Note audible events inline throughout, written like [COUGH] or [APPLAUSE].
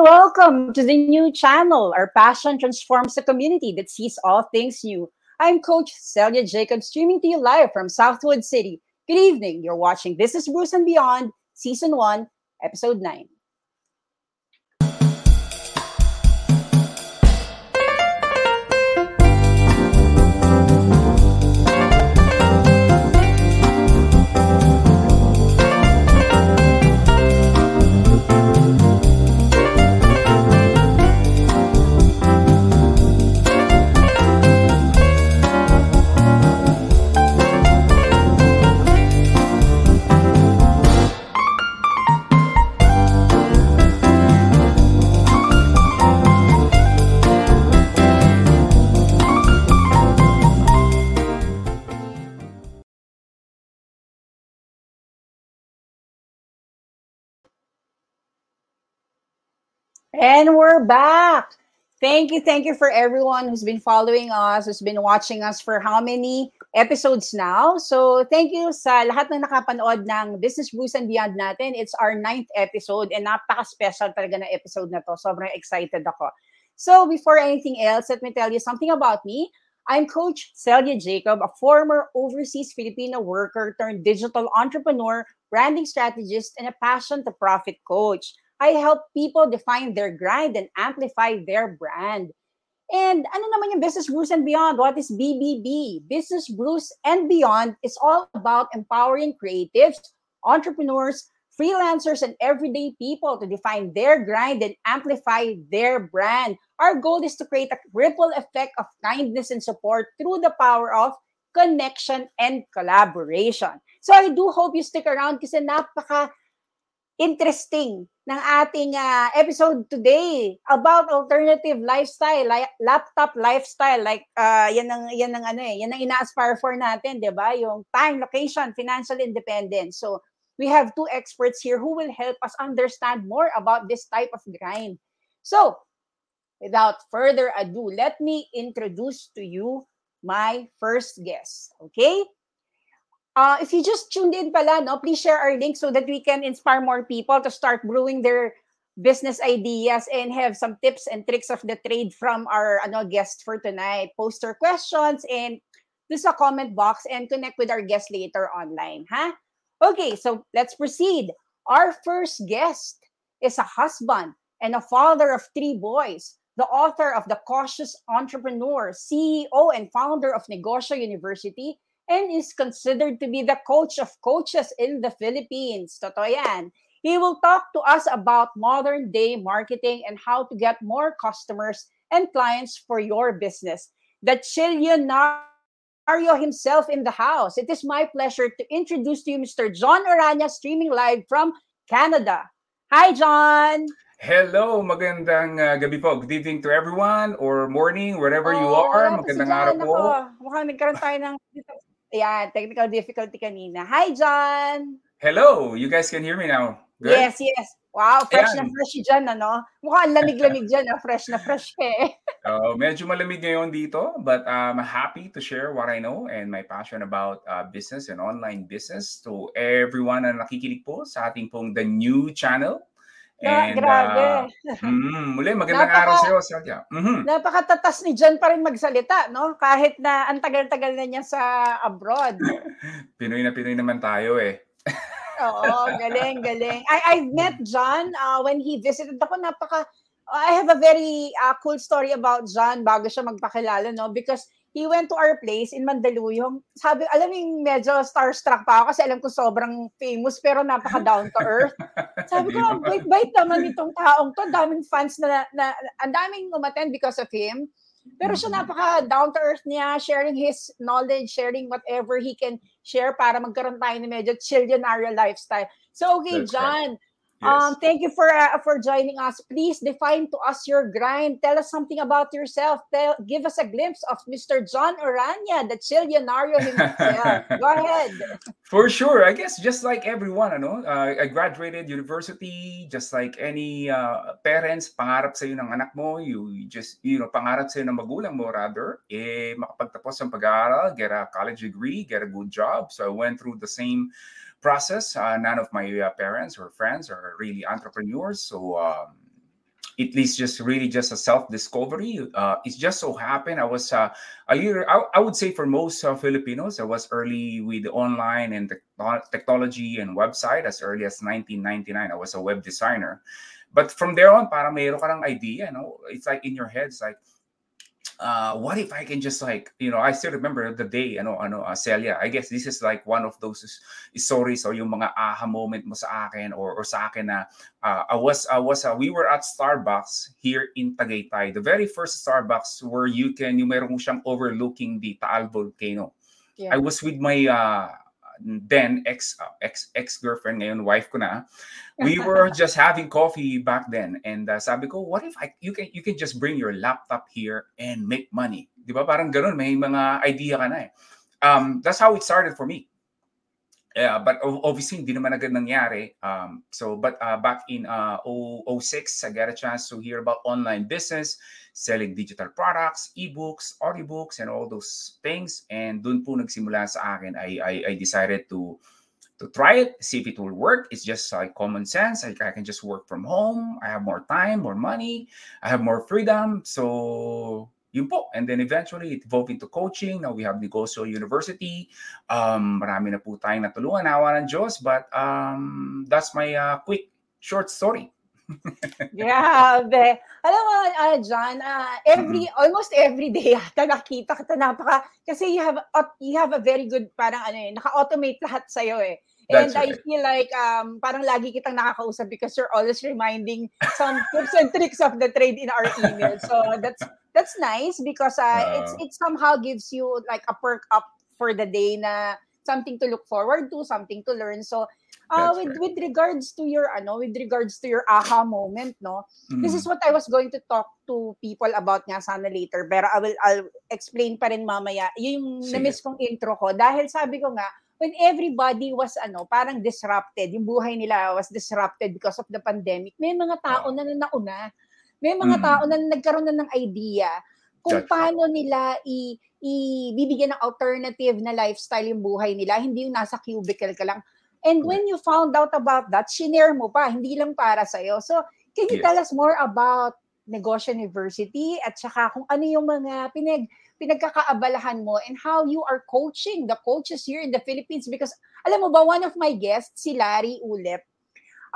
And welcome to the new channel. Our passion transforms the community that sees all things new. I'm Coach Celia Jacob, streaming to you live from Southwood City. Good evening. You're watching This is Bruce and Beyond, Season 1, Episode 9. And we're back. Thank you, thank you for everyone who's been following us, who's been watching us for how many episodes now. So, thank you sa lahat ng nakapanood ng Business Bruce and Beyond natin. It's our ninth episode and napaka-special talaga na episode na to. Sobrang excited ako. So, before anything else, let me tell you something about me. I'm Coach Celia Jacob, a former overseas Filipino worker turned digital entrepreneur, branding strategist, and a passion to profit coach. I help people define their grind and amplify their brand. And ano naman yung Business Bruce and Beyond? What is BBB? Business Bruce and Beyond is all about empowering creatives, entrepreneurs, freelancers, and everyday people to define their grind and amplify their brand. Our goal is to create a ripple effect of kindness and support through the power of connection and collaboration. So I do hope you stick around kasi napaka interesting ng ating uh, episode today about alternative lifestyle, like laptop lifestyle like uh, yan ang yan ang ano eh, yan ang ina-aspire for natin, 'di ba? Yung time, location, financial independence. So, we have two experts here who will help us understand more about this type of grind. So, without further ado, let me introduce to you my first guest. Okay? Uh, if you just tuned in pala, no, please share our link so that we can inspire more people to start brewing their business ideas and have some tips and tricks of the trade from our ano, guest for tonight. Post your questions and this a comment box and connect with our guest later online. Huh? Okay, so let's proceed. Our first guest is a husband and a father of three boys, the author of The Cautious Entrepreneur, CEO and founder of Negosyo University, and is considered to be the coach of coaches in the Philippines. Totoo yan. He will talk to us about modern day marketing and how to get more customers and clients for your business. The Chillionario himself in the house. It is my pleasure to introduce to you Mr. John Orania streaming live from Canada. Hi, John. Hello, magandang uh, gabi po. Good evening to everyone or morning, wherever you Oh, are. wala pa si araw po. Mukhang nagkaroon tayo ng Ayan, technical difficulty kanina. Hi, John! Hello, you guys can hear me now. Good? Yes, yes. Wow, fresh na Ayan. fresh dyan, ano? Mukhang lamig-lamig dyan, ah. fresh na fresh [LAUGHS] eh. Uh, medyo malamig ngayon dito, but I'm happy to share what I know and my passion about uh, business and online business to everyone na nakikinig po sa ating pong The New Channel. Na, And grabe. uh, mm, muli, magandang Napaka- araw sa iyo, Sadia. Mhm. Napakatatas ni John pa rin magsalita, no? Kahit na ang tagal-tagal na niya sa abroad. [LAUGHS] Pinoy na Pinoy naman tayo eh. [LAUGHS] Oo, galing, galing. I, I met John uh, when he visited ako. Napaka I have a very uh, cool story about John bago siya magpakilala, no? Because he went to our place in Mandaluyong. Sabi, alam yung medyo starstruck pa ako kasi alam ko sobrang famous pero napaka down to earth. [LAUGHS] Sabi ko, ang bait-bait naman itong taong to. Daming fans na, na, ang daming umattend because of him. Pero siya napaka down to earth niya, sharing his knowledge, sharing whatever he can share para magkaroon tayo ng medyo chillionaire lifestyle. So, okay, That's John, Yes. um, thank you for uh, for joining us. Please define to us your grind. Tell us something about yourself. Tell, give us a glimpse of Mr. John Orania, the chillionario himself. [LAUGHS] Go ahead. For sure, I guess just like everyone, ano, uh, I graduated university, just like any uh, parents, pangarap sa ng anak mo, you, you just, you know, pangarap sa ng magulang mo rather, eh, makapagtapos ng pag-aaral, get a college degree, get a good job. So I went through the same process. Uh, none of my uh, parents or friends are really entrepreneurs, so um, at least just really just a self-discovery. Uh, it just so happened I was uh, a year. I, I would say for most uh, Filipinos, I was early with online and techno- technology and website as early as 1999. I was a web designer, but from there on, para mayroon ka idea. You know, it's like in your head, it's like uh, what if I can just like, you know, I still remember the day, ano, ano, uh, Celia, I guess this is like one of those stories or yung mga aha moment mo sa akin or, or sa akin na uh, I was, I was, uh, we were at Starbucks here in Tagaytay. The very first Starbucks where you can, yung meron siyang overlooking the Taal Volcano. Yeah. I was with my uh, then ex uh, ex ex girlfriend ngayon wife ko na we were [LAUGHS] just having coffee back then. And uh, sabi ko what if I you can you can just bring your laptop here and make money. Di ba? Parang ganun may mga idea ka na eh. Um that's how it started for me yeah but ob- obviously hindi naman agad nangyari um so but uh, back in uh 06 I got a chance to hear about online business selling digital products, ebooks, audiobooks, and all those things. And dun po nagsimula sa akin, I, I, I decided to to try it, see if it will work. It's just like common sense. I, I can just work from home. I have more time, more money. I have more freedom. So yun po. And then eventually it evolved into coaching. Now we have Negosyo University. Um, marami na po tayong natulungan. Awa ng Diyos. But um, that's my uh, quick, short story. [LAUGHS] Grabe. Alam mo, uh, John, uh, every, almost every day [LAUGHS] yata nakita kita napaka, kasi you have, a- you have a very good, parang ano eh, naka-automate lahat sa'yo eh. And That's I right. feel like um, parang lagi kitang nakakausap because you're always reminding some [LAUGHS] tips and tricks of the trade in our email. So that's that's nice because uh, it's Oo. it somehow gives you like a perk up for the day na something to look forward to, something to learn. So uh, with right. with regards to your ano, with regards to your aha moment, no, this Mm. is what I was going to talk to people about nga sana later. Pero I will I'll explain pa rin mamaya. Yun Yung Sige. na-miss kong intro ko. Dahil sabi ko nga, when everybody was ano, parang disrupted, yung buhay nila was disrupted because of the pandemic, may mga tao na nauna. May mga Mm. tao na nagkaroon na ng idea kung That's paano nila i ibibigyan ng alternative na lifestyle yung buhay nila, hindi yung nasa cubicle ka lang. And when you found out about that, shinare mo pa, hindi lang para sa'yo. So, can you Yes. tell us more about Negosyo University at saka kung ano yung mga pinag pinagkakaabalahan mo and how you are coaching the coaches here in the Philippines because alam mo ba one of my guests si Larry Ulep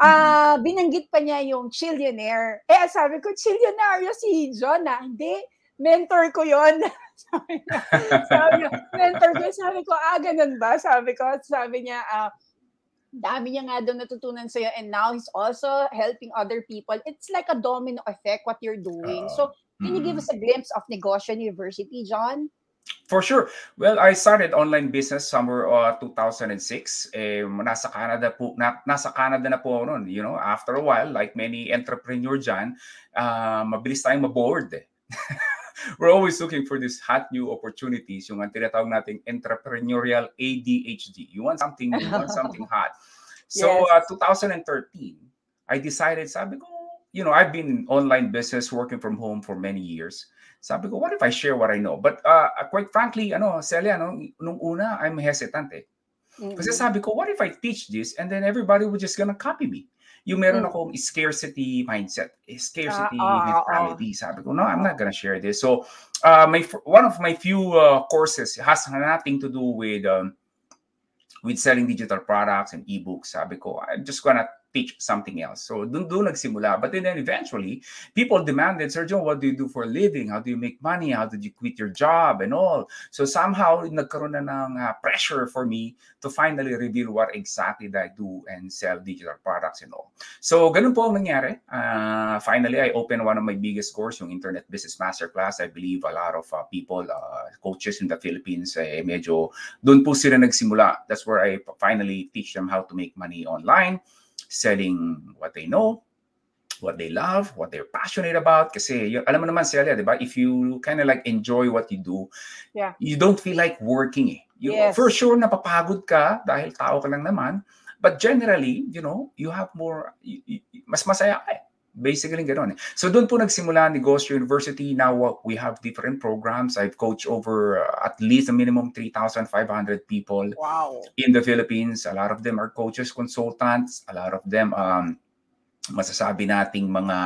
ah binanggit pa niya yung chillionaire eh sabi ko chillionaire si John ah hindi mentor ko yon [LAUGHS] sabi niya sabi niya, mentor ko sabi ko ah ganun ba sabi ko sabi niya ah dami niya nga doon natutunan sa'yo and now he's also helping other people. It's like a domino effect what you're doing. Oo. So, can you give Mm. us a glimpse of Negosyo University, John? For sure. Well, I started online business somewhere uh, 2006. Eh, nasa Canada po, na, nasa Canada na po ako noon. You know, after a while, like many entrepreneur dyan, uh, mabilis tayong maboard. eh. [LAUGHS] We're always looking for these hot new opportunities, yung ang tinatawag nating entrepreneurial ADHD. You want something new, you want [LAUGHS] something hot. So, Yes. uh, 2013, I decided, sabi ko, you know, I've been in online business, working from home for many years. Sabi ko, what if I share what I know? But uh, quite frankly, ano, Celia, no, nung una, I'm hesitant eh. Kasi Mhm. sabi ko, what if I teach this and then everybody would just gonna copy me? Yung meron Mm. akong scarcity mindset, eh, scarcity ah, mentality. Sabi ko, no, I'm not gonna share this. So, uh, my one of my few uh, courses has nothing to do with um, with selling digital products and ebooks. Sabi ko, I'm just gonna teach something else. So doon doon nagsimula. But then, then eventually, people demanded, Sir John, what do you do for a living? How do you make money? How did you quit your job and all? So somehow, nagkaroon na ng uh, pressure for me to finally reveal what exactly that I do and sell digital products and all. So ganun po ang nangyari. Uh, finally, I opened one of my biggest course, yung Internet Business Masterclass. I believe a lot of uh, people, uh, coaches in the Philippines, eh, medyo doon po sila nagsimula. That's where I finally teach them how to make money online selling what they know, what they love, what they're passionate about. Kasi, yung, alam mo naman, Celia, di ba? If you kind of like enjoy what you do, Yeah. you don't feel like working eh. You, Yes. For sure, napapagod ka dahil tao ka lang naman. But generally, you know, you have more, y- y- mas masaya ka eh. Basically, gano'n eh. So doon po nagsimula Negosyo University. Now we have different programs. I've coached over uh, at least a minimum 3,500 people Wow. in the Philippines. A lot of them are coaches, consultants. A lot of them, um, masasabi nating mga,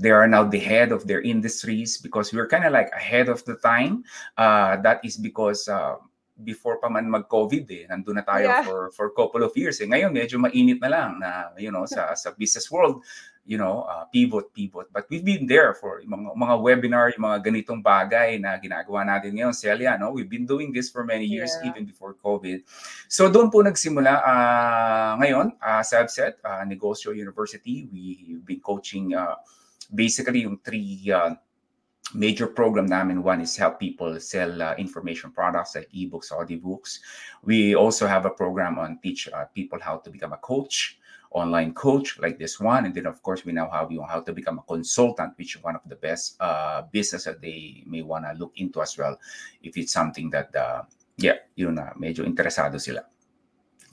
they are now the head of their industries because we're kind of like ahead of the time. Uh, that is because uh, before pa man mag-COVID eh, nandun na tayo Yeah. for for a couple of years. Eh. Ngayon, medyo mainit na lang na, you know, sa, sa business world, you know, uh, pivot, pivot. But we've been there for mga, mga webinar, yung mga ganitong bagay na ginagawa natin ngayon. Celia, no? We've been doing this for many years, Yeah. even before COVID. So doon po nagsimula. ah, ngayon, uh, said, uh, Negosyo University, we've been coaching uh, basically yung three uh, major program namin. One is help people sell uh, information products like ebooks, audiobooks. We also have a program on teach uh, people how to become a coach, online coach like this one. And then, of course, we now have you know, how to become a consultant, which is one of the best uh, business that they may want to look into as well if it's something that, uh, yeah, yun na, medyo interesado sila.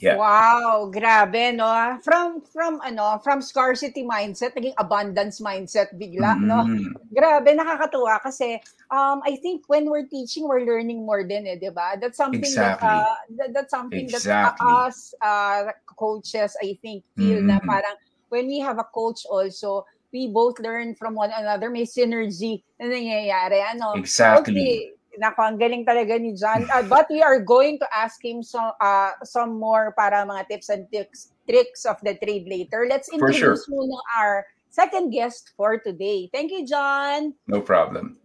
Yeah. Wow, grabe no. From from ano, from scarcity mindset naging abundance mindset bigla, no. Mhm. Grabe nakakatuwa kasi um I think when we're teaching we're learning more din eh, 'di ba? That's something Exactly. that uh, that, that's something that Exactly. uh, us uh coaches I think feel na Mhm. parang when we have a coach also we both learn from one another may synergy na nangyayari ano. Exactly. Okay. Nako, ang galing talaga ni John. Uh, but we are going to ask him some uh, some more para mga tips and tricks tricks of the trade later. Let's For sure. introduce muna our second guest for today. Thank you, John. No problem.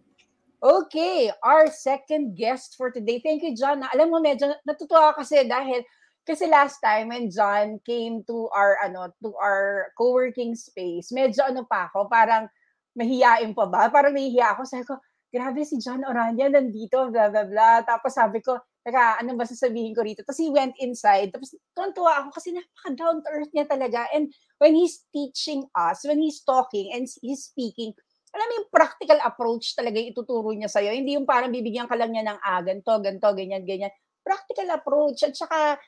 Okay, our second guest for today. Thank you, John. Alam mo, medyo natutuwa kasi dahil kasi last time when John came to our ano to our co-working space, medyo ano pa ako, parang mahihiyain pa ba? Parang nahihiya ako. Sabi ko, grabe si John Orania nandito, blah, blah, blah. Tapos sabi ko, teka, ano ba sasabihin ko rito? Tapos he went inside. Tapos tuwan-tuwa ako kasi napaka-down to earth niya talaga. And when he's teaching us, when he's talking and he's speaking, alam mo yung practical approach talaga yung ituturo niya sa'yo. Hindi yung parang bibigyan ka lang niya ng, ah, ganito, ganito, ganyan, ganyan. Practical approach. At saka,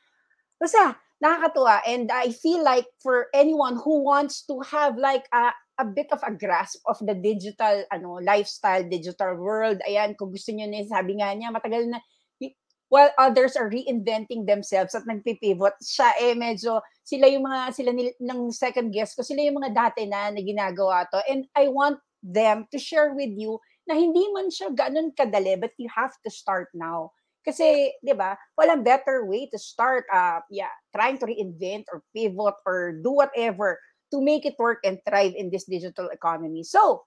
basta, nakakatuwa. And I feel like for anyone who wants to have like a, a bit of a grasp of the digital ano lifestyle, digital world, ayan, kung gusto niyo na, sabi nga niya, matagal na, while others are reinventing themselves at nagpipivot, siya eh medyo, sila yung mga, sila nil, ng second guest ko, sila yung mga dati na, na ginagawa to. And I want them to share with you na hindi man siya ganun kadali, but you have to start now. Kasi, di ba, walang better way to start, uh, yeah, trying to reinvent or pivot or do whatever to make it work and thrive in this digital economy. So,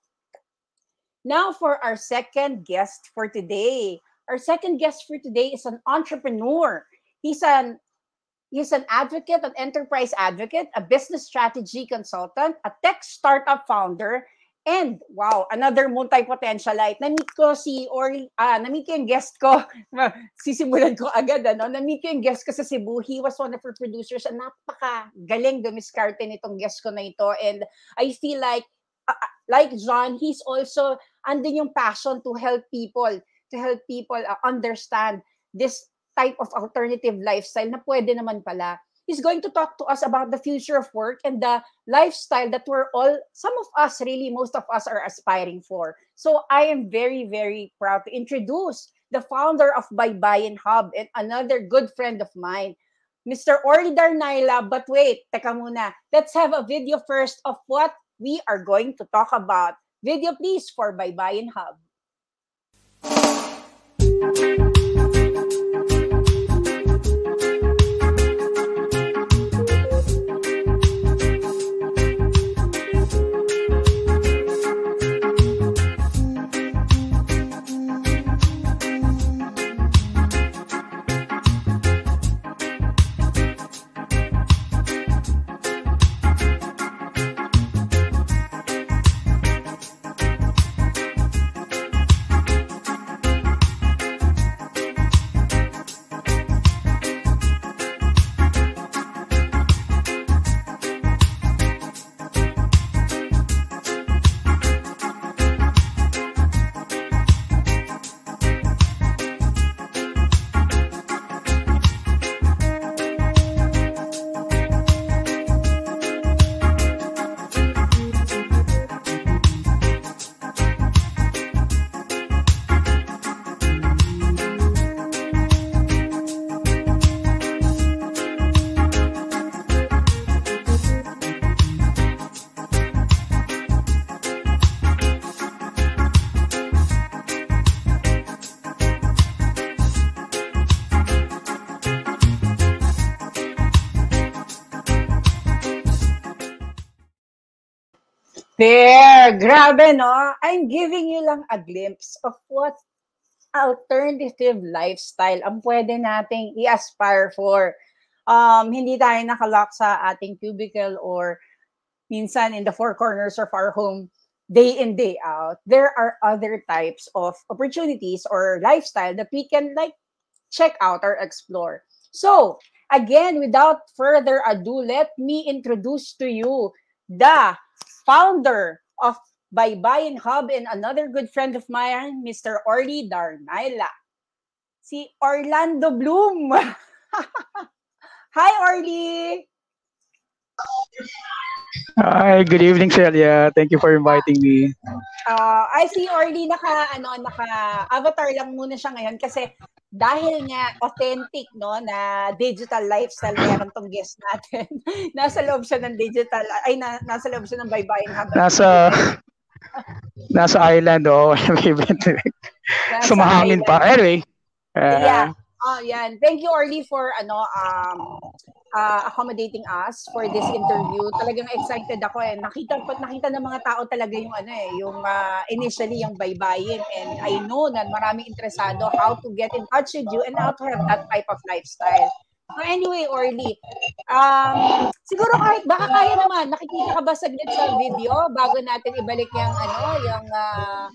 now for our second guest for today. Our second guest for today is an entrepreneur. He's an He's an advocate, an enterprise advocate, a business strategy consultant, a tech startup founder, and wow, another multi-potentialite. Na-meet ko si Orly, ah, na-meet yung guest ko. [LAUGHS] Sisimulan ko agad, ano? Na-meet ko yung guest ko sa Cebu. He was one of our producers and napaka-galing dumiskarte nitong guest ko na ito. And I feel like, uh, like John, he's also, andun yung passion to help people, to help people uh, understand this type of alternative lifestyle na pwede naman pala. He's going to talk to us about the future of work and the lifestyle that we're all, some of us, really, most of us are aspiring for. So I am very, very proud to introduce the founder of Baybayin Hub and another good friend of mine, Mr. Orly Darnaila. But wait, teka muna. Let's have a video first of what we are going to talk about. Video please for Baybayin Hub. There, grabe no. I'm giving you lang a glimpse of what alternative lifestyle ang pwede nating i-aspire for. Um, hindi tayo nakalock sa ating cubicle or minsan in the four corners of our home day in day out there are other types of opportunities or lifestyle that we can like check out or explore so again without further ado let me introduce to you the founder of Baybayin Hub and another good friend of mine Mr. Orly Darnaila si Orlando Bloom [LAUGHS] hi Orly Hi, good evening, Celia. Thank you for inviting me. Uh, I see Orly naka ano naka avatar lang muna siya ngayon kasi dahil nga authentic no na digital lifestyle meron tong guest natin. [LAUGHS] nasa loob siya ng digital ay na, nasa loob siya ng baybayin habang Nasa nasa island oh, [LAUGHS] nasa sumahangin pa. Anyway, uh, yeah. Oh, yan. Thank you, Orly, for ano um, uh, accommodating us for this interview. Talagang excited ako eh. Nakita nakita ng mga tao talaga yung ano eh, yung uh, initially yung baybayin and I know na maraming interesado how to get in touch with you and how to have that type of lifestyle. So anyway, Orly, um, siguro kahit baka kaya naman, nakikita ka ba saglit sa video bago natin ibalik yung ano, yung uh,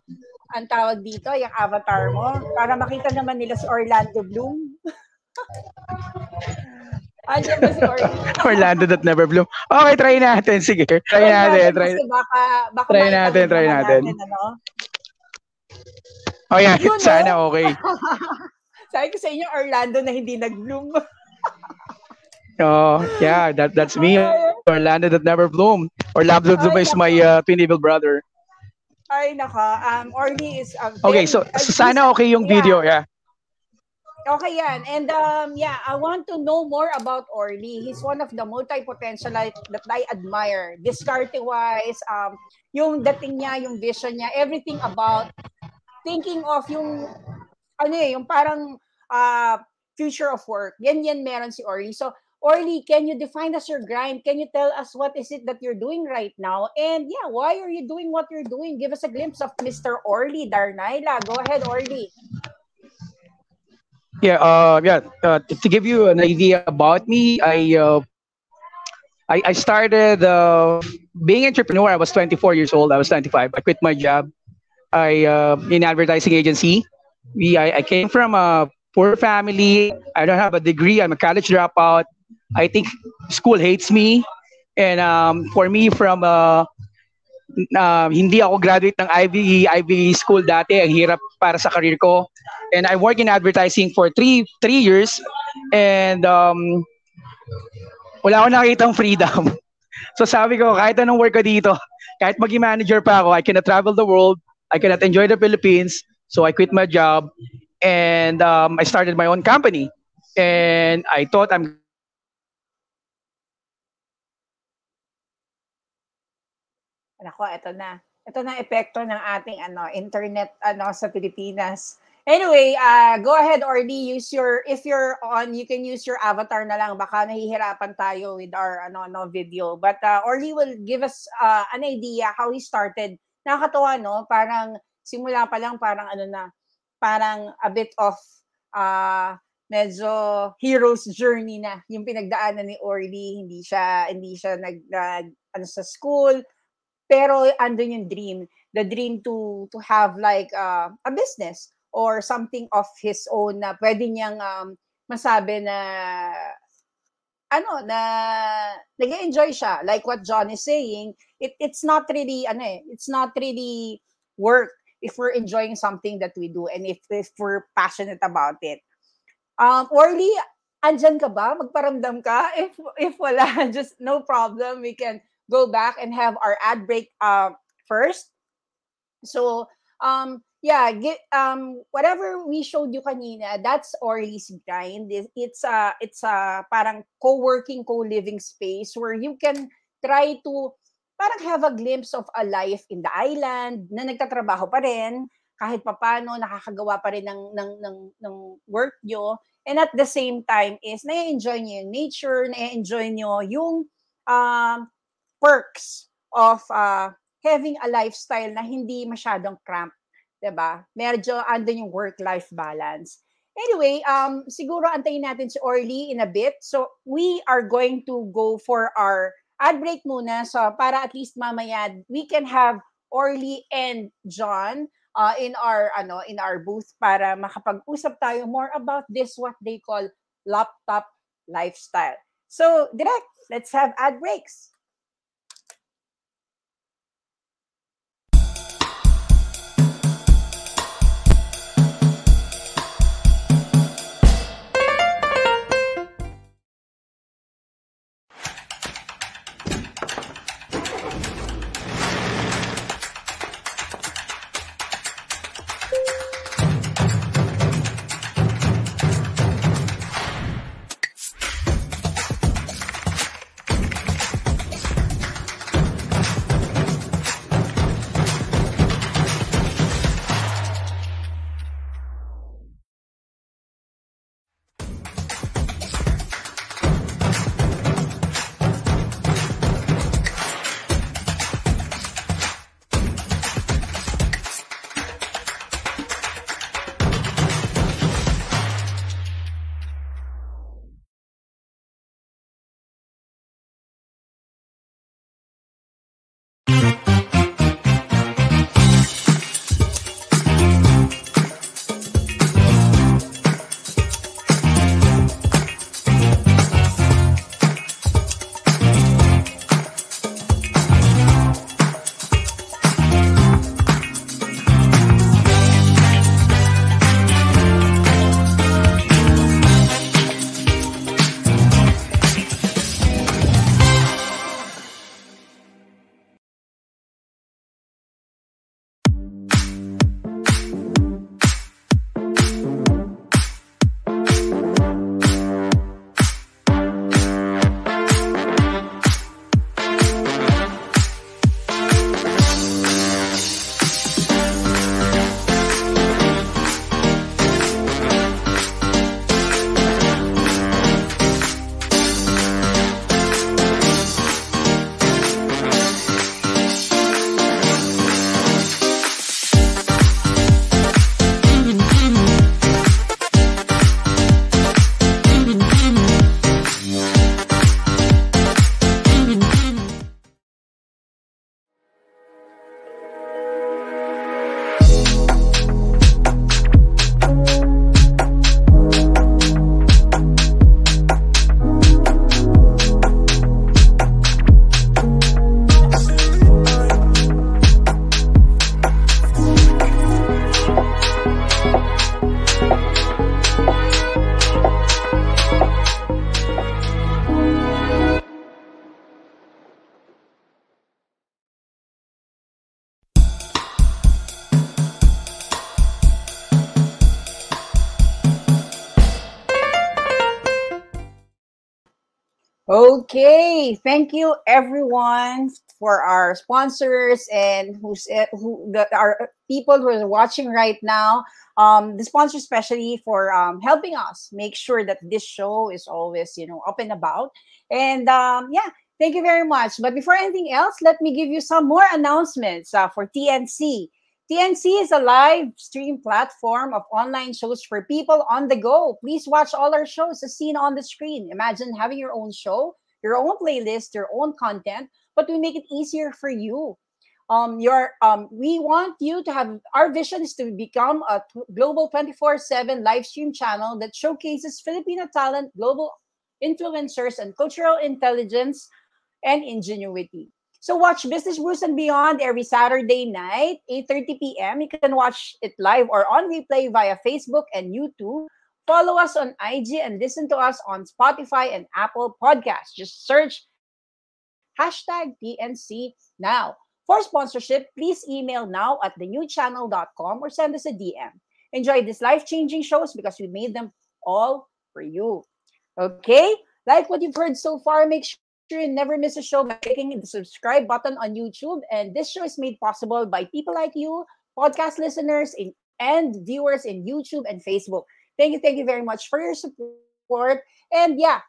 ang tawag dito, yung avatar mo, para makita naman nila si Orlando Bloom. [LAUGHS] Andiyan ba si Orlando? [LAUGHS] Orlando that never bloom. Okay, try natin. Sige, try natin. Try, baka, baka try natin, try naman natin. ano? oh, yeah. Yun, Sana no? okay. [LAUGHS] Sabi ko sa inyo, Orlando na hindi nag-bloom. [LAUGHS] Oh, yeah, that that's me. Orlando that never bloom. Orlando Ay, is my uh, twin evil brother. Ay, naka. Um, Orly is Okay, very- so, uh, so sana okay yung yeah. video, yeah. Okay yan. And um, yeah, I want to know more about Orly. He's one of the multi-potential that I admire. Discarte-wise, um, yung dating niya, yung vision niya, everything about thinking of yung, ano eh, yung parang uh, future of work. Yan yan meron si Orly. So, Orly, can you define us your grind? Can you tell us what is it that you're doing right now? And yeah, why are you doing what you're doing? Give us a glimpse of Mr. Orly Darnaila. Go ahead, Orly. Yeah, uh, yeah. Uh, to give you an idea about me, I uh, I, I started uh, being entrepreneur. I was 24 years old. I was 25. I quit my job. I uh, in advertising agency. We I, I came from a poor family. I don't have a degree. I'm a college dropout. I think school hates me. And um, for me, from uh, uh, hindi ako graduate ng Ivy Ivy School dati. Ang hirap para sa career ko. And I work in advertising for three three years. And um, wala akong nakitang freedom. [LAUGHS] So sabi ko, kahit anong work ko dito, kahit maging manager pa ako, I cannot travel the world. I cannot enjoy the Philippines. So I quit my job and um, I started my own company. And I thought I'm Nako, ito na. Ito na epekto ng ating ano, internet ano sa Pilipinas. Anyway, uh, go ahead, Orly. Use your, if you're on, you can use your avatar na lang. Baka nahihirapan tayo with our ano, no, video. But uh, Orly will give us uh, an idea how he started. Nakakatawa, no? Parang simula pa lang, parang ano na, parang a bit of uh, medyo hero's journey na yung pinagdaanan ni Orly. Hindi siya, hindi siya nag, nag ano, sa school, pero andun yung dream the dream to to have like uh, a business or something of his own na pwede niyang um, masabi na ano na nag-enjoy siya. Like what John is saying it it's not really ano eh it's not really work if we're enjoying something that we do and if if we're passionate about it. Um Orly andyan ka ba? Magparamdam ka? If if wala [LAUGHS] just no problem. We can go back and have our ad break uh, first. So, um, yeah, get um whatever we showed you kanina, that's Orly's grind. It- It's a it's a parang co-working, co-living space where you can try to parang have a glimpse of a life in the island na nagtatrabaho pa rin kahit papano nakakagawa pa rin ng ng ng, ng work nyo and at the same time is na-enjoy nyo yung nature, na-enjoy nyo yung um, perks of uh, having a lifestyle na hindi masyadong cramped, 'di ba? Medyo andun yung work-life balance. Anyway, um siguro antayin natin si Orly in a bit. So we are going to go for our ad break muna so para at least mamaya we can have Orly and John uh, in our ano in our booth para makapag-usap tayo more about this what they call laptop lifestyle. So, direct, let's have ad breaks. Okay, thank you everyone for our sponsors and who's eh, who the, our people who are watching right now. Um, the sponsors especially for um, helping us make sure that this show is always you know up and about. And um, yeah, thank you very much. But before anything else, let me give you some more announcements uh, for TNC. TNC is a live stream platform of online shows for people on the go. Please watch all our shows as seen on the screen. Imagine having your own show, your own playlist, your own content, but we make it easier for you. Um, your um, we want you to have our vision is to become a t- global 24/7 live stream channel that showcases Filipino talent, global influencers, and cultural intelligence and ingenuity. So watch Business Brews and Beyond every Saturday night, 8.30 p.m. You can watch it live or on replay via Facebook and YouTube. Follow us on IG and listen to us on Spotify and Apple Podcasts. Just search hashtag TNC now. For sponsorship, please email now at thenewchannel.com or send us a DM. Enjoy these life-changing shows because we made them all for you. Okay? Like what you've heard so far, make sure sure you never miss a show by clicking the subscribe button on YouTube. And this show is made possible by people like you, podcast listeners in, and viewers in YouTube and Facebook. Thank you, thank you very much for your support. And yeah,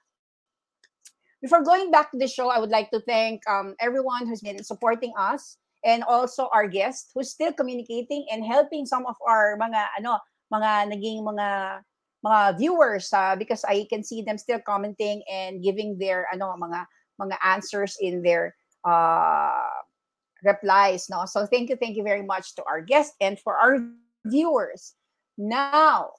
before going back to the show, I would like to thank um, everyone who's been supporting us and also our guest who's still communicating and helping some of our mga ano mga naging mga mga viewers uh, because I can see them still commenting and giving their ano mga mga answers in their uh, replies no so thank you thank you very much to our guest and for our viewers now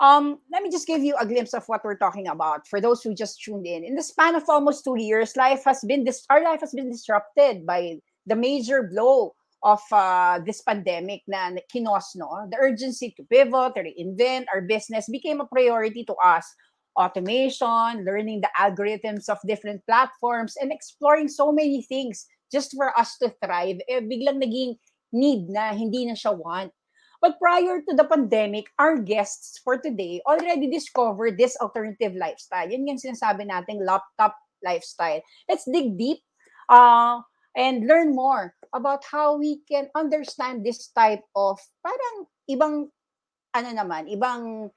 um let me just give you a glimpse of what we're talking about for those who just tuned in. In the span of almost two years life has been this our life has been disrupted by the major blow of uh, this pandemic na kinos no? The urgency to pivot to reinvent our business became a priority to us. Automation learning the algorithms of different platforms and exploring so many things just for us to thrive, eh, biglang naging need na, hindi na siya want. But prior to the pandemic, our guests for today already discovered this alternative lifestyle. Yun yung sinasabi nating laptop lifestyle. Let's dig deep uh, and learn more about how we can understand this type of parang ibang ano naman, ibang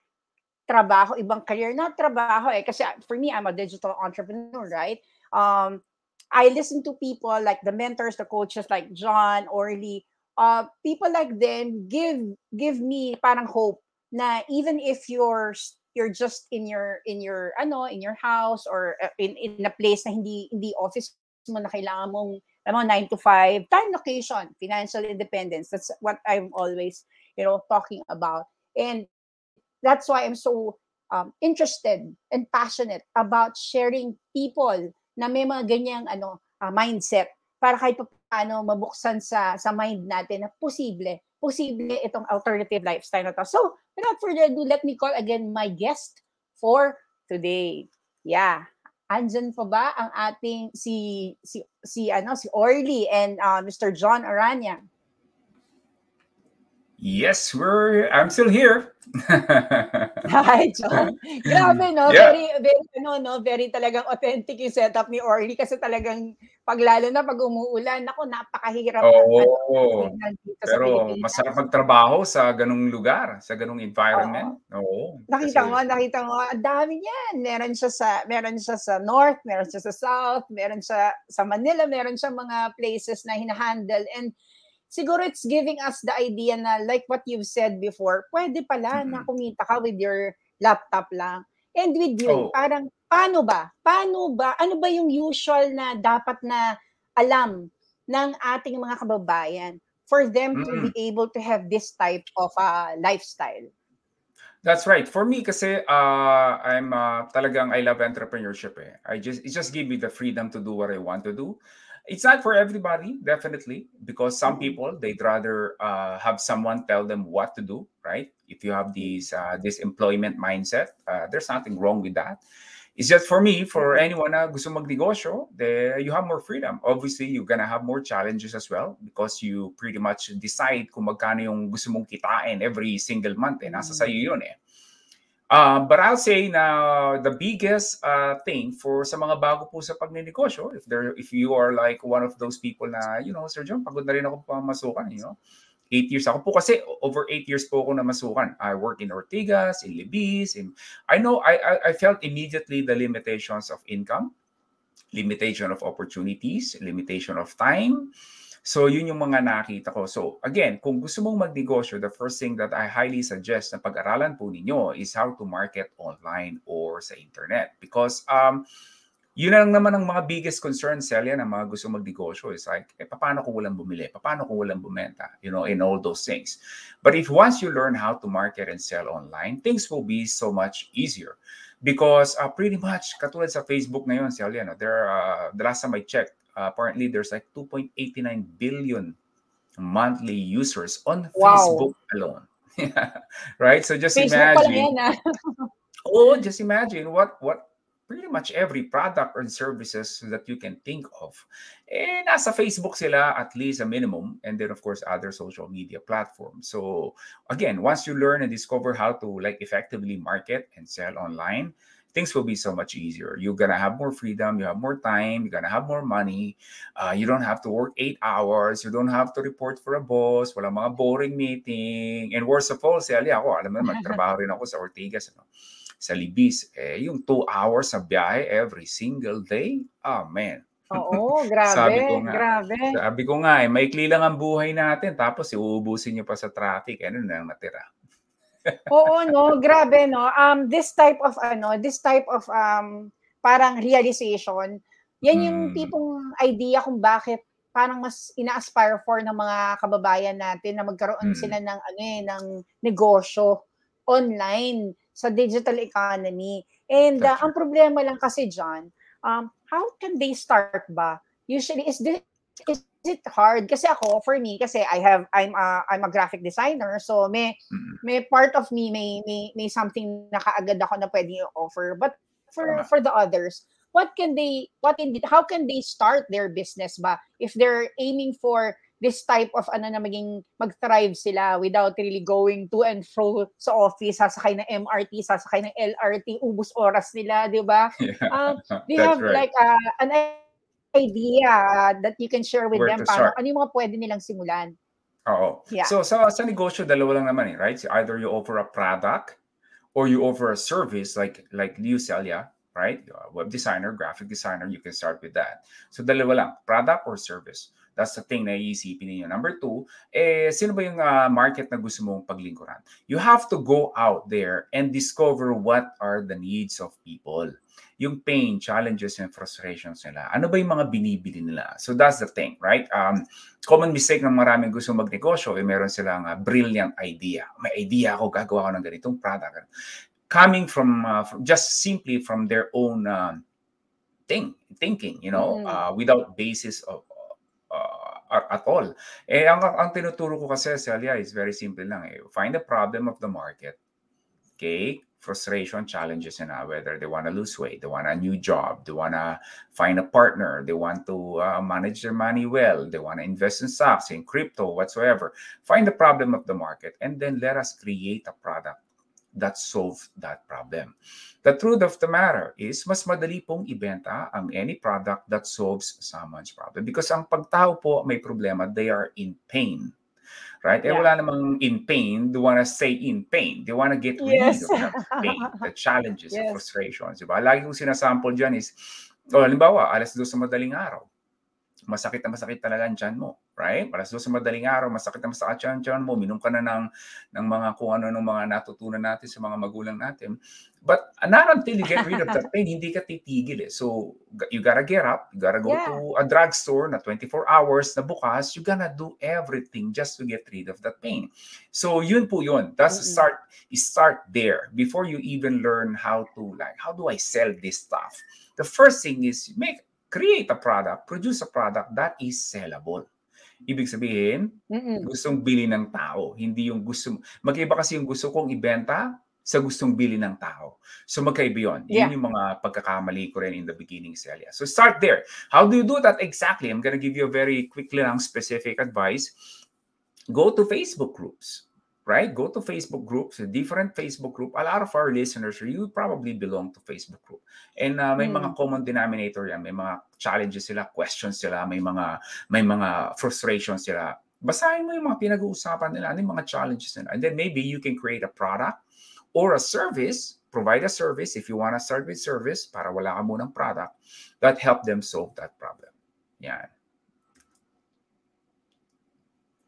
trabaho, ibang career, not trabaho eh. Kasi for me, I'm a digital entrepreneur, right? Um, I listen to people like the mentors, the coaches like John, Orly, uh, people like them give give me parang hope na even if you're you're just in your in your ano in your house or uh, in in a place na hindi hindi office mo na kailangan mong ano 9 to 5 time location financial independence. That's what I'm always you know talking about. And that's why I'm so um, interested and passionate about sharing people na may mga ganyang ano uh, mindset para kahit paano mabuksan sa sa mind natin na posible posible itong alternative lifestyle na to. So, without further ado, let me call again my guest for today. Yeah. Andyan pa ba ang ating si si si ano si Orly and uh, Mr. John Aranya? Yes, we're I'm still here. [LAUGHS] [LAUGHS] Hi, John. Grabe, no? Yeah. Very, very, ano, no? Very talagang authentic yung setup ni Orly kasi talagang pag lalo na pag umuulan, ako napakahirap. Oo. ano, signal dito sa Pero Pilipinas. masarap magtrabaho sa ganung lugar, sa ganung environment. Oo. Nakita Kasi- mo, nakita mo, ang dami niyan. Meron siya sa meron siya sa north, meron siya sa south, meron siya sa Manila, meron siya mga places na hinahandle and siguro it's giving us the idea na like what you've said before, pwede pala na Mhm. kumita ka with your laptop lang. And with you, Oh. parang paano ba? Paano ba? Ano ba yung usual na dapat na alam ng ating mga kababayan for them to Mm. be able to have this type of uh, lifestyle? That's right. For me kasi uh, I'm uh, talagang I love entrepreneurship eh. I just it just give me the freedom to do what I want to do. It's not for everybody, definitely, because some people they'd rather uh, have someone tell them what to do, right? If you have these uh, this employment mindset, uh, there's nothing wrong with that. It's just for me, for anyone na gusto magnegosyo, the, you have more freedom. Obviously, you're gonna have more challenges as well because you pretty much decide kung magkano yung gusto mong kitain every single month. Eh. Nasa sa'yo yun eh. Uh, but I'll say na the biggest uh, thing for sa mga bago po sa pagnenegosyo, if there if you are like one of those people na, you know, Sir John, pagod na rin ako pa masukan, you know. Eight years ako po kasi over eight years po ako na masukan. I work in Ortigas, in Libis, in I know I, I I felt immediately the limitations of income, limitation of opportunities, limitation of time. So yun yung mga nakita ko. So again, kung gusto mong magnegosyo, the first thing that I highly suggest na pag-aralan po ninyo is how to market online or sa internet. Because um, yun lang naman ang mga biggest concern, Celia, ng mga gusto magnegosyo is like, eh, paano kung walang bumili? Paano kung walang bumenta? You know, in all those things. But if once you learn how to market and sell online, things will be so much easier. Because uh, pretty much, katulad sa Facebook ngayon, Celia, no, there, uh, the last time I checked, uh, apparently there's like 2.89 billion monthly users on Wow. Facebook alone. [LAUGHS] right? So just Facebook imagine. ah. [LAUGHS] Oh, just imagine what what pretty much every product and services that you can think of. Eh, nasa Facebook sila at least a minimum. And then, of course, other social media platforms. So, again, once you learn and discover how to like effectively market and sell online, things will be so much easier. You're gonna have more freedom, you have more time, you're gonna have more money. Uh, you don't have to work eight hours, you don't have to report for a boss, wala mga boring meeting. And worst of all, Sally, ako, alam mo, magtrabaho [LAUGHS] rin ako sa Ortigas. Ano? Sa Libis, eh, yung two hours na biyahe every single day, man. Oo, [LAUGHS] grabe, Sabi ko nga. grabe. Sabi ko nga eh, maikli lang ang buhay natin tapos iuubusin niyo pa sa traffic. Ano na ang natira? [LAUGHS] Oo, no, grabe, no. Um, this type of, ano, this type of, um, parang realization, yan yung Mm. tipong idea kung bakit parang mas ina-aspire for ng mga kababayan natin na magkaroon Mm. sila ng, ano eh, ng negosyo online sa digital economy. And uh, ang problema lang kasi dyan, um, how can they start ba? Usually, is this, is it hard? Kasi ako, for me, kasi I have, I'm a, I'm a graphic designer, so may, may part of me may may may something na kaagad ako na pwedeng i-offer but for for the others what can they what in how can they start their business ba if they're aiming for this type of ano na maging mag-thrive sila without really going to and fro sa office sasakay ng MRT sasakay ng LRT ubus oras nila di ba [LAUGHS] Yeah. um, do you have right. like uh, an idea uh, that you can share with Where them paano ano yung mga pwede nilang simulan Oo. Yeah. So sa sa negosyo dalawa lang naman eh, right? So either you offer a product or you offer a service like like sell, yeah, right? A web designer, graphic designer, you can start with that. So dalawa lang, product or service. That's the thing na iisipin ninyo. Number two, eh, sino ba yung ah, market na gusto mong paglingkuran? You have to go out there and discover what are the needs of people. Yung pain, challenges, and frustrations nila. Ano ba yung mga binibili nila? So that's the thing, right? Um, common mistake ng maraming gusto magnegosyo, eh, meron silang ah, brilliant idea. May idea ako, gagawa ko ng ganitong product. Coming from, uh, from just simply from their own um, thing, thinking, you know, Mm. uh, without basis of uh, at- all. Eh, ang, ang tinuturo ko kasi, Celia, is very simple lang. Eh. Find the problem of the market. Okay? Frustration, challenges, uh, whether they want to lose weight, they want a new job, they want to find a partner, they want to uh, manage their money well, they want to invest in stocks, in crypto, whatsoever. Find the problem of the market, and then let us create a product that solves that problem. The truth of the matter is, mas madali pong ibenta ang any product that solves someone's problem. Because ang pagtao po may problema, they are in pain. Right? Eh Yeah. wala namang in pain, they want to stay in pain. They want to get rid Yes. of the pain, the [LAUGHS] challenges, the Yes. frustrations. Diba? Lagi kong sinasample dyan is, o halimbawa, alas dos sa madaling araw. Masakit na masakit talaga ang tiyan mo. Right? Dos sa madaling araw, masakit na masakit ang tiyan mo. Minom ka na ng, ng mga kung ano ng mga natutunan natin sa mga magulang natin. But not until you get rid of that [LAUGHS] pain, hindi ka titigil eh. So, you gotta get up, you gotta go Yeah. to a drugstore na 24 hours na bukas, you gotta do everything just to get rid of that pain. So, yun po yun. That's Mm-mm. start, start there before you even learn how to like, how do I sell this stuff? The first thing is make, create a product, produce a product that is sellable. Ibig sabihin, Mm-mm. gustong bili ng tao, hindi yung gusto magkaiba kasi yung gusto kong ibenta sa gustong bili ng tao. So magkaiba yun. Yeah. Yun yung mga pagkakamali ko rin in the beginning, Celia. So start there. How do you do that exactly? I'm gonna give you a very quick lang specific advice. Go to Facebook groups. Right? Go to Facebook groups, different Facebook group. A lot of our listeners, you probably belong to Facebook group. And uh, may Mm. mga common denominator yan. May mga challenges sila, questions sila, may mga may mga frustrations sila. Basahin mo yung mga pinag-uusapan nila, ano yung mga challenges nila. And then maybe you can create a product or a service, provide a service if you want to start with service para wala ka munang product that help them solve that problem. Yan.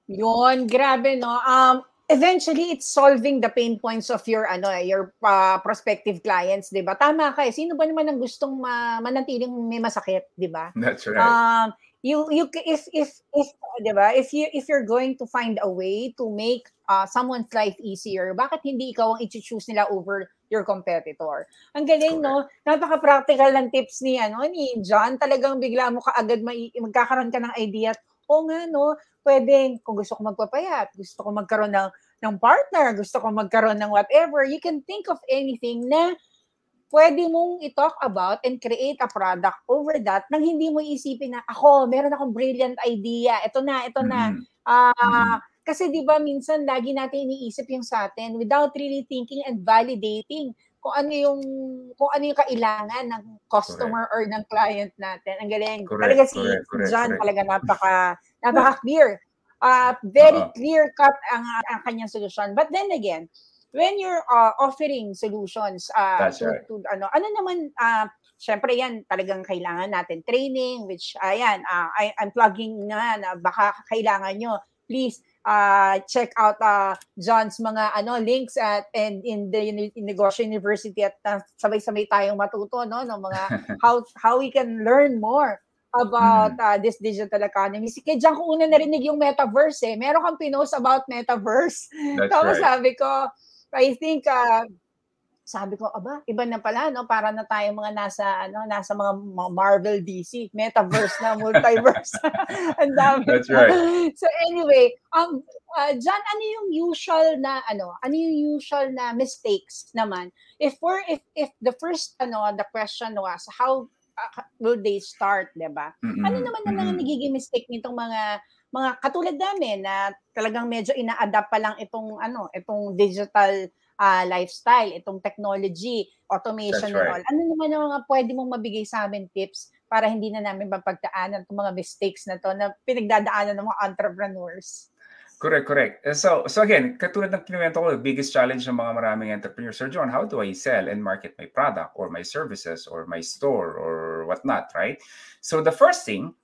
Yun, grabe no. Um eventually it's solving the pain points of your ano eh, your uh, prospective clients, 'di ba? Tama ka eh. Sino ba naman ang gustong ma- manatiling may masakit, 'di ba? That's right. Um you you if if if 'di ba? If you if you're going to find a way to make uh, someone's life easier, bakit hindi ikaw ang i-choose nila over your competitor? Ang galing no. Napaka-practical ng tips ni ano ni John. Talagang bigla mo kaagad mai- magkakaroon ka ng idea. O nga no, pwedeng kung gusto ko magpapayat, gusto ko magkaroon ng ng partner, gusto ko magkaroon ng whatever, you can think of anything na pwede mong i-talk about and create a product over that nang hindi mo isipin na ako, meron akong brilliant idea. Ito na, ito na. Mhm. Ah, Mhm. kasi 'di ba minsan lagi natin iniisip yung sa atin without really thinking and validating kung ano yung kung ano yung kailangan ng customer or ng client natin. Ang galing. Correct, talaga si correct, correct, John correct. talaga napaka [LAUGHS] napaka clear. Uh, very Oo. clear cut ang, ang kanyang solusyon. But then again, when you're uh, offering solutions uh, That's to, right. to ano ano naman uh, syempre yan talagang kailangan natin training which ayan uh, I, I'm plugging na na baka kailangan nyo please uh, check out uh, John's mga ano links at and in the in Negosyo University at uh, sabay-sabay tayong matuto no ng mga [LAUGHS] how how we can learn more about uh, this digital economy. Si kaya ko una narinig yung metaverse eh. Meron kang pinost about metaverse. That's [LAUGHS] Tapos right. sabi ko, I think uh, sabi ko, aba, iba na pala, no? Para na tayo mga nasa, ano, nasa mga ma- Marvel DC, metaverse na, [LAUGHS] multiverse. [LAUGHS] Ang dami. That's right. [LAUGHS] So anyway, um, uh, John, ano yung usual na, ano, ano yung usual na mistakes naman? If we're, if, if the first, ano, the question was, how uh, will they start, di ba? Mm-mm. Ano naman ang mga Mm-mm. nagiging mistake nitong mga mga katulad namin na talagang medyo ina-adapt pa lang itong ano, itong digital ah, lifestyle, itong technology, automation That's and right. all. Ano naman ang mga pwede mong mabigay sa amin tips para hindi na namin mapagdaanan itong mga mistakes na to na pinagdadaanan ng mga entrepreneurs? Correct, correct. Uh, So, so again, katulad ng kinuwento ko, the biggest challenge ng mga maraming entrepreneurs, Sir John, how do I sell and market my product or my services or my store or whatnot, right? So the first thing,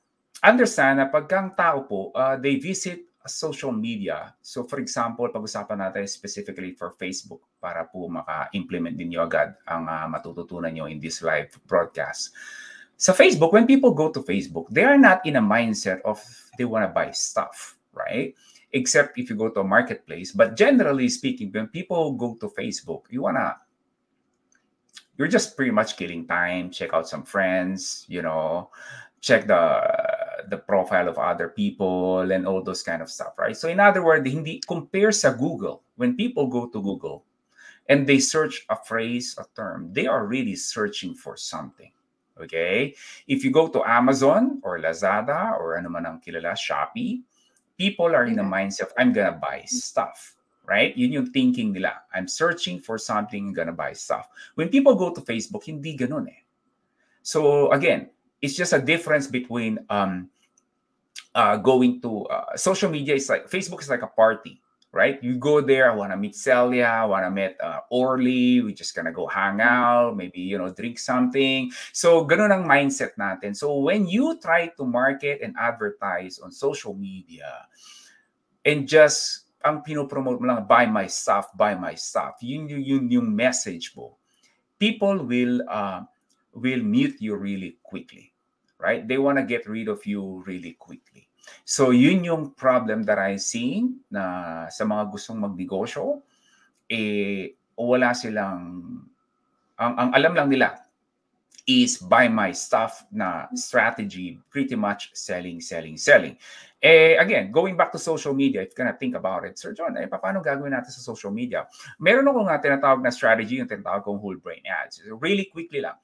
understand na pagka ang tao po, uh, they visit social media. So for example, pag-usapan natin specifically for Facebook para po maka-implement din nyo agad ang uh, matututunan nyo in this live broadcast. Sa Facebook, when people go to Facebook, they are not in a mindset of they want to buy stuff, right? except if you go to a marketplace. But generally speaking, when people go to Facebook, you wanna you're just pretty much killing time, check out some friends, you know, check the the profile of other people and all those kind of stuff, right? So in other words, hindi compare sa Google. When people go to Google and they search a phrase, a term, they are really searching for something. Okay? If you go to Amazon or Lazada or ano man ang kilala, Shopee, people are in the mindset of I'm gonna buy stuff, right? Yun yung thinking nila. I'm searching for something, I'm gonna buy stuff. When people go to Facebook, hindi ganun eh. So again, it's just a difference between um, uh, going to uh, social media. Is like Facebook is like a party, right? You go there, I want to meet Celia, I want to meet uh, Orly, we just gonna go hang out, maybe you know drink something. So ganun ang mindset natin. So when you try to market and advertise on social media and just ang pinopromote mo lang, buy my stuff, buy my stuff. Yun yun, yun yung message mo. People will uh, will mute you really quickly, right? They want to get rid of you really quickly. So yun yung problem that I'm seeing na sa mga gustong magnegosyo, eh wala silang ang, ang alam lang nila is buy my stuff na strategy pretty much selling selling selling. Eh again going back to social media if you're gonna think about it Sir John eh paano gagawin natin sa social media? Meron ako nga tinatawag na strategy yung tinatawag kong whole brain ads. Really quickly lang.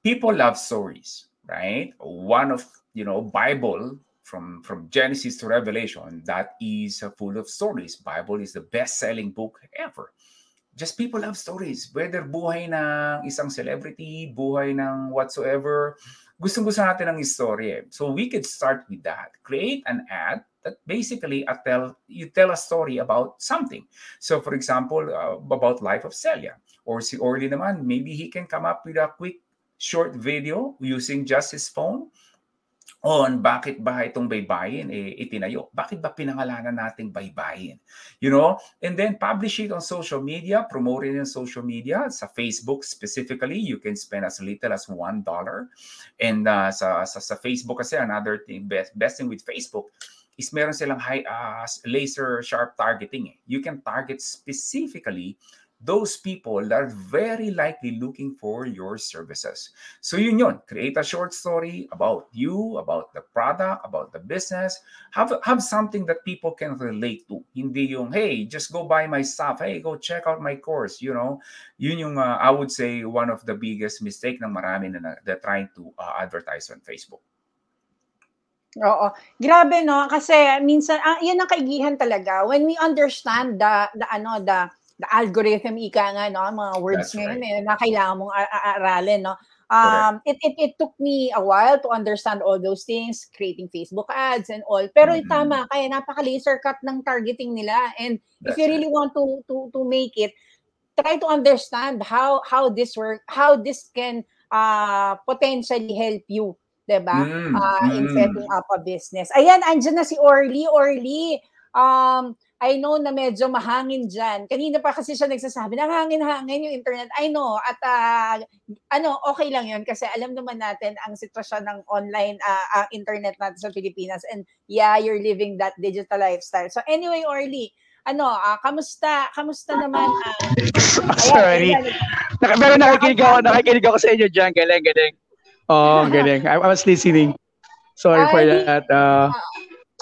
People love stories right? One of you know bible from from genesis to revelation that is full of stories. Bible is the best selling book ever. Just people love stories. Whether buhay ng isang celebrity buhay ng whatsoever gustong gusto natin ng istorya. So we could start with that. Create an ad that basically a tell you tell a story about something. So for example uh, about life of Celia. Or si Orly naman maybe he can come up with a quick short video using just his phone on bakit ba itong baybayin eh, itinayo? Bakit ba pinangalanan nating baybayin? You know? And then publish it on social media, promote it on social media. Sa Facebook specifically, you can spend as little as $1. And uh, sa, sa, sa Facebook kasi, another thing, best, best thing with Facebook, is meron silang high uh, laser sharp targeting. Eh. You can target specifically those people are very likely looking for your services. So yun yun, create a short story about you, about the product, about the business. Have have something that people can relate to. Hindi yung, hey, just go buy my stuff. Hey, go check out my course. You know, yun yung, uh, I would say, one of the biggest mistake ng marami na, na trying to uh, advertise on Facebook. Oo. Grabe no kasi minsan ah, 'yan ang kaigihan talaga when we understand the the ano the the algorithm ika nga no mga words That's ngayon right. eh, na kailangan mong a- a- aralin no. Um it, it it took me a while to understand all those things, creating Facebook ads and all. Pero Mhm. tama kaya napaka laser cut ng targeting nila and if That's you right. really want to to to make it try to understand how how this work how this can uh, potentially help you, 'di ba? Mm, Uh, in mm. setting up a business. Ayan, andyan na si Orly. Orly, um, I know na medyo mahangin dyan. Kanina pa kasi siya nagsasabi, nangangin-hangin yung internet. I know. At ah, ano, okay lang yun kasi alam naman natin ang sitwasyon ng online ah, ah, internet natin sa Pilipinas. And yeah, you're living that digital lifestyle. So anyway, Orly, ano, ah, kamusta? Kamusta naman? ah, ayan, Sorry. ayan. Pero nakikinig ako, nakikinig ako sa inyo dyan. Galing, galing. Oh, galing. I, I was listening. Sorry for Ay, that. Uh,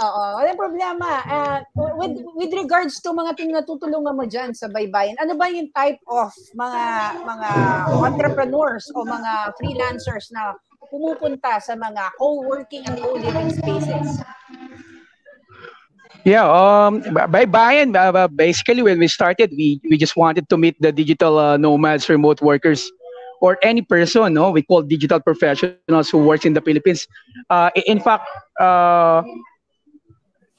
Oo, walang problema. Ah, with, with regards to mga ting natutulungan mo dyan sa baybayin, ano ba yung type of mga mga entrepreneurs o mga freelancers na pumupunta sa mga co-working and co-living spaces? Yeah, um, by Bayan, uh, uh, basically when we started, we we just wanted to meet the digital uh, nomads, remote workers, or any person, no, we call digital professionals who works in the Philippines. Uh, in fact, uh,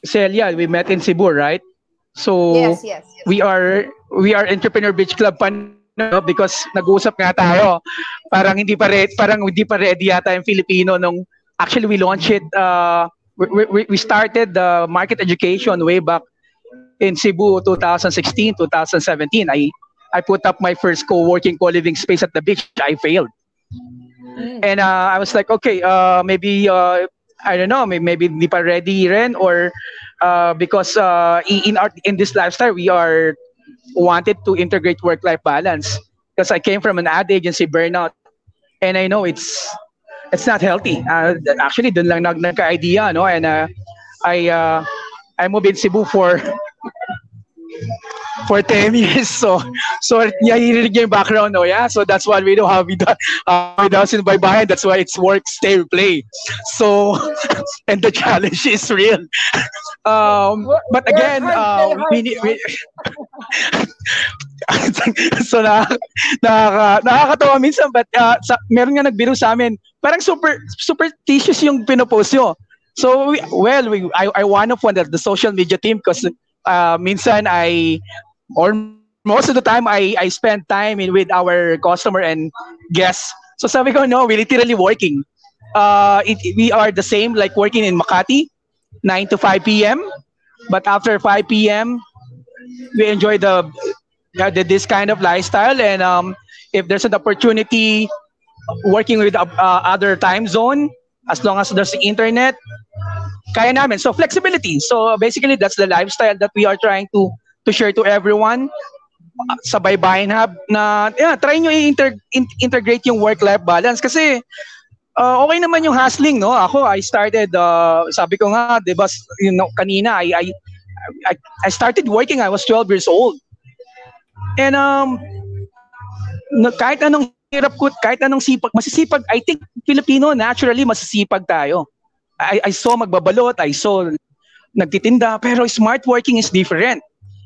Celia, we met in Cebu, right? So Yes, yes, yes. we are we are Entrepreneur Beach Club pa no? because nag-usap nga tayo. Parang hindi pa ready, parang hindi pa ready yata yung Filipino nung actually we launched it uh, we, we, we started the market education way back in Cebu 2016 2017 I I put up my first co-working co-living space at the beach I failed Mm. and uh, I was like okay uh, maybe uh, I don't know maybe, hindi pa ready rin or uh, because uh, in our in this lifestyle we are wanted to integrate work life balance. Because I came from an ad agency burnout and I know it's it's not healthy. Uh, actually dun lang nag nagka-idea no? And uh, I uh, I moved in Cebu for for 10 [LAUGHS] years. So so yeah you yung background no yeah. So that's what we do how we do uh, we does in by behind that's why it's work stay play. So [LAUGHS] and the challenge is real. [LAUGHS] Um but again uh, we, need- we so na, nakaka, nakakatawa minsan but uh, sa, meron nga nagbiro sa amin. Parang super superstitious yung pinopost nyo. So we, well we, I, I one of one the, the social media team because uh, minsan I or most of the time I I spend time in with our customer and guests so sabi ko no we're literally working uh it, we are the same like working in Makati 9 to 5 p.m. but after 5 p.m. we enjoy the, the this kind of lifestyle and um, if there's an opportunity working with uh, other time zone as long as there's internet kaya namin so flexibility so basically that's the lifestyle that we are trying to to share to everyone. Uh, sa Baybayin Hub na yeah, try nyo i-inter- in- integrate yung work-life balance. Kasi uh, okay naman yung hustling no? Ako I started uh, sabi ko nga 'di ba you know, kanina I, I I I started working I was 12 years old. And um na, kahit anong hirap ko kahit anong sipag masisipag I think Filipino naturally masisipag tayo. I, I saw magbabalot I saw nagtitinda pero smart working is different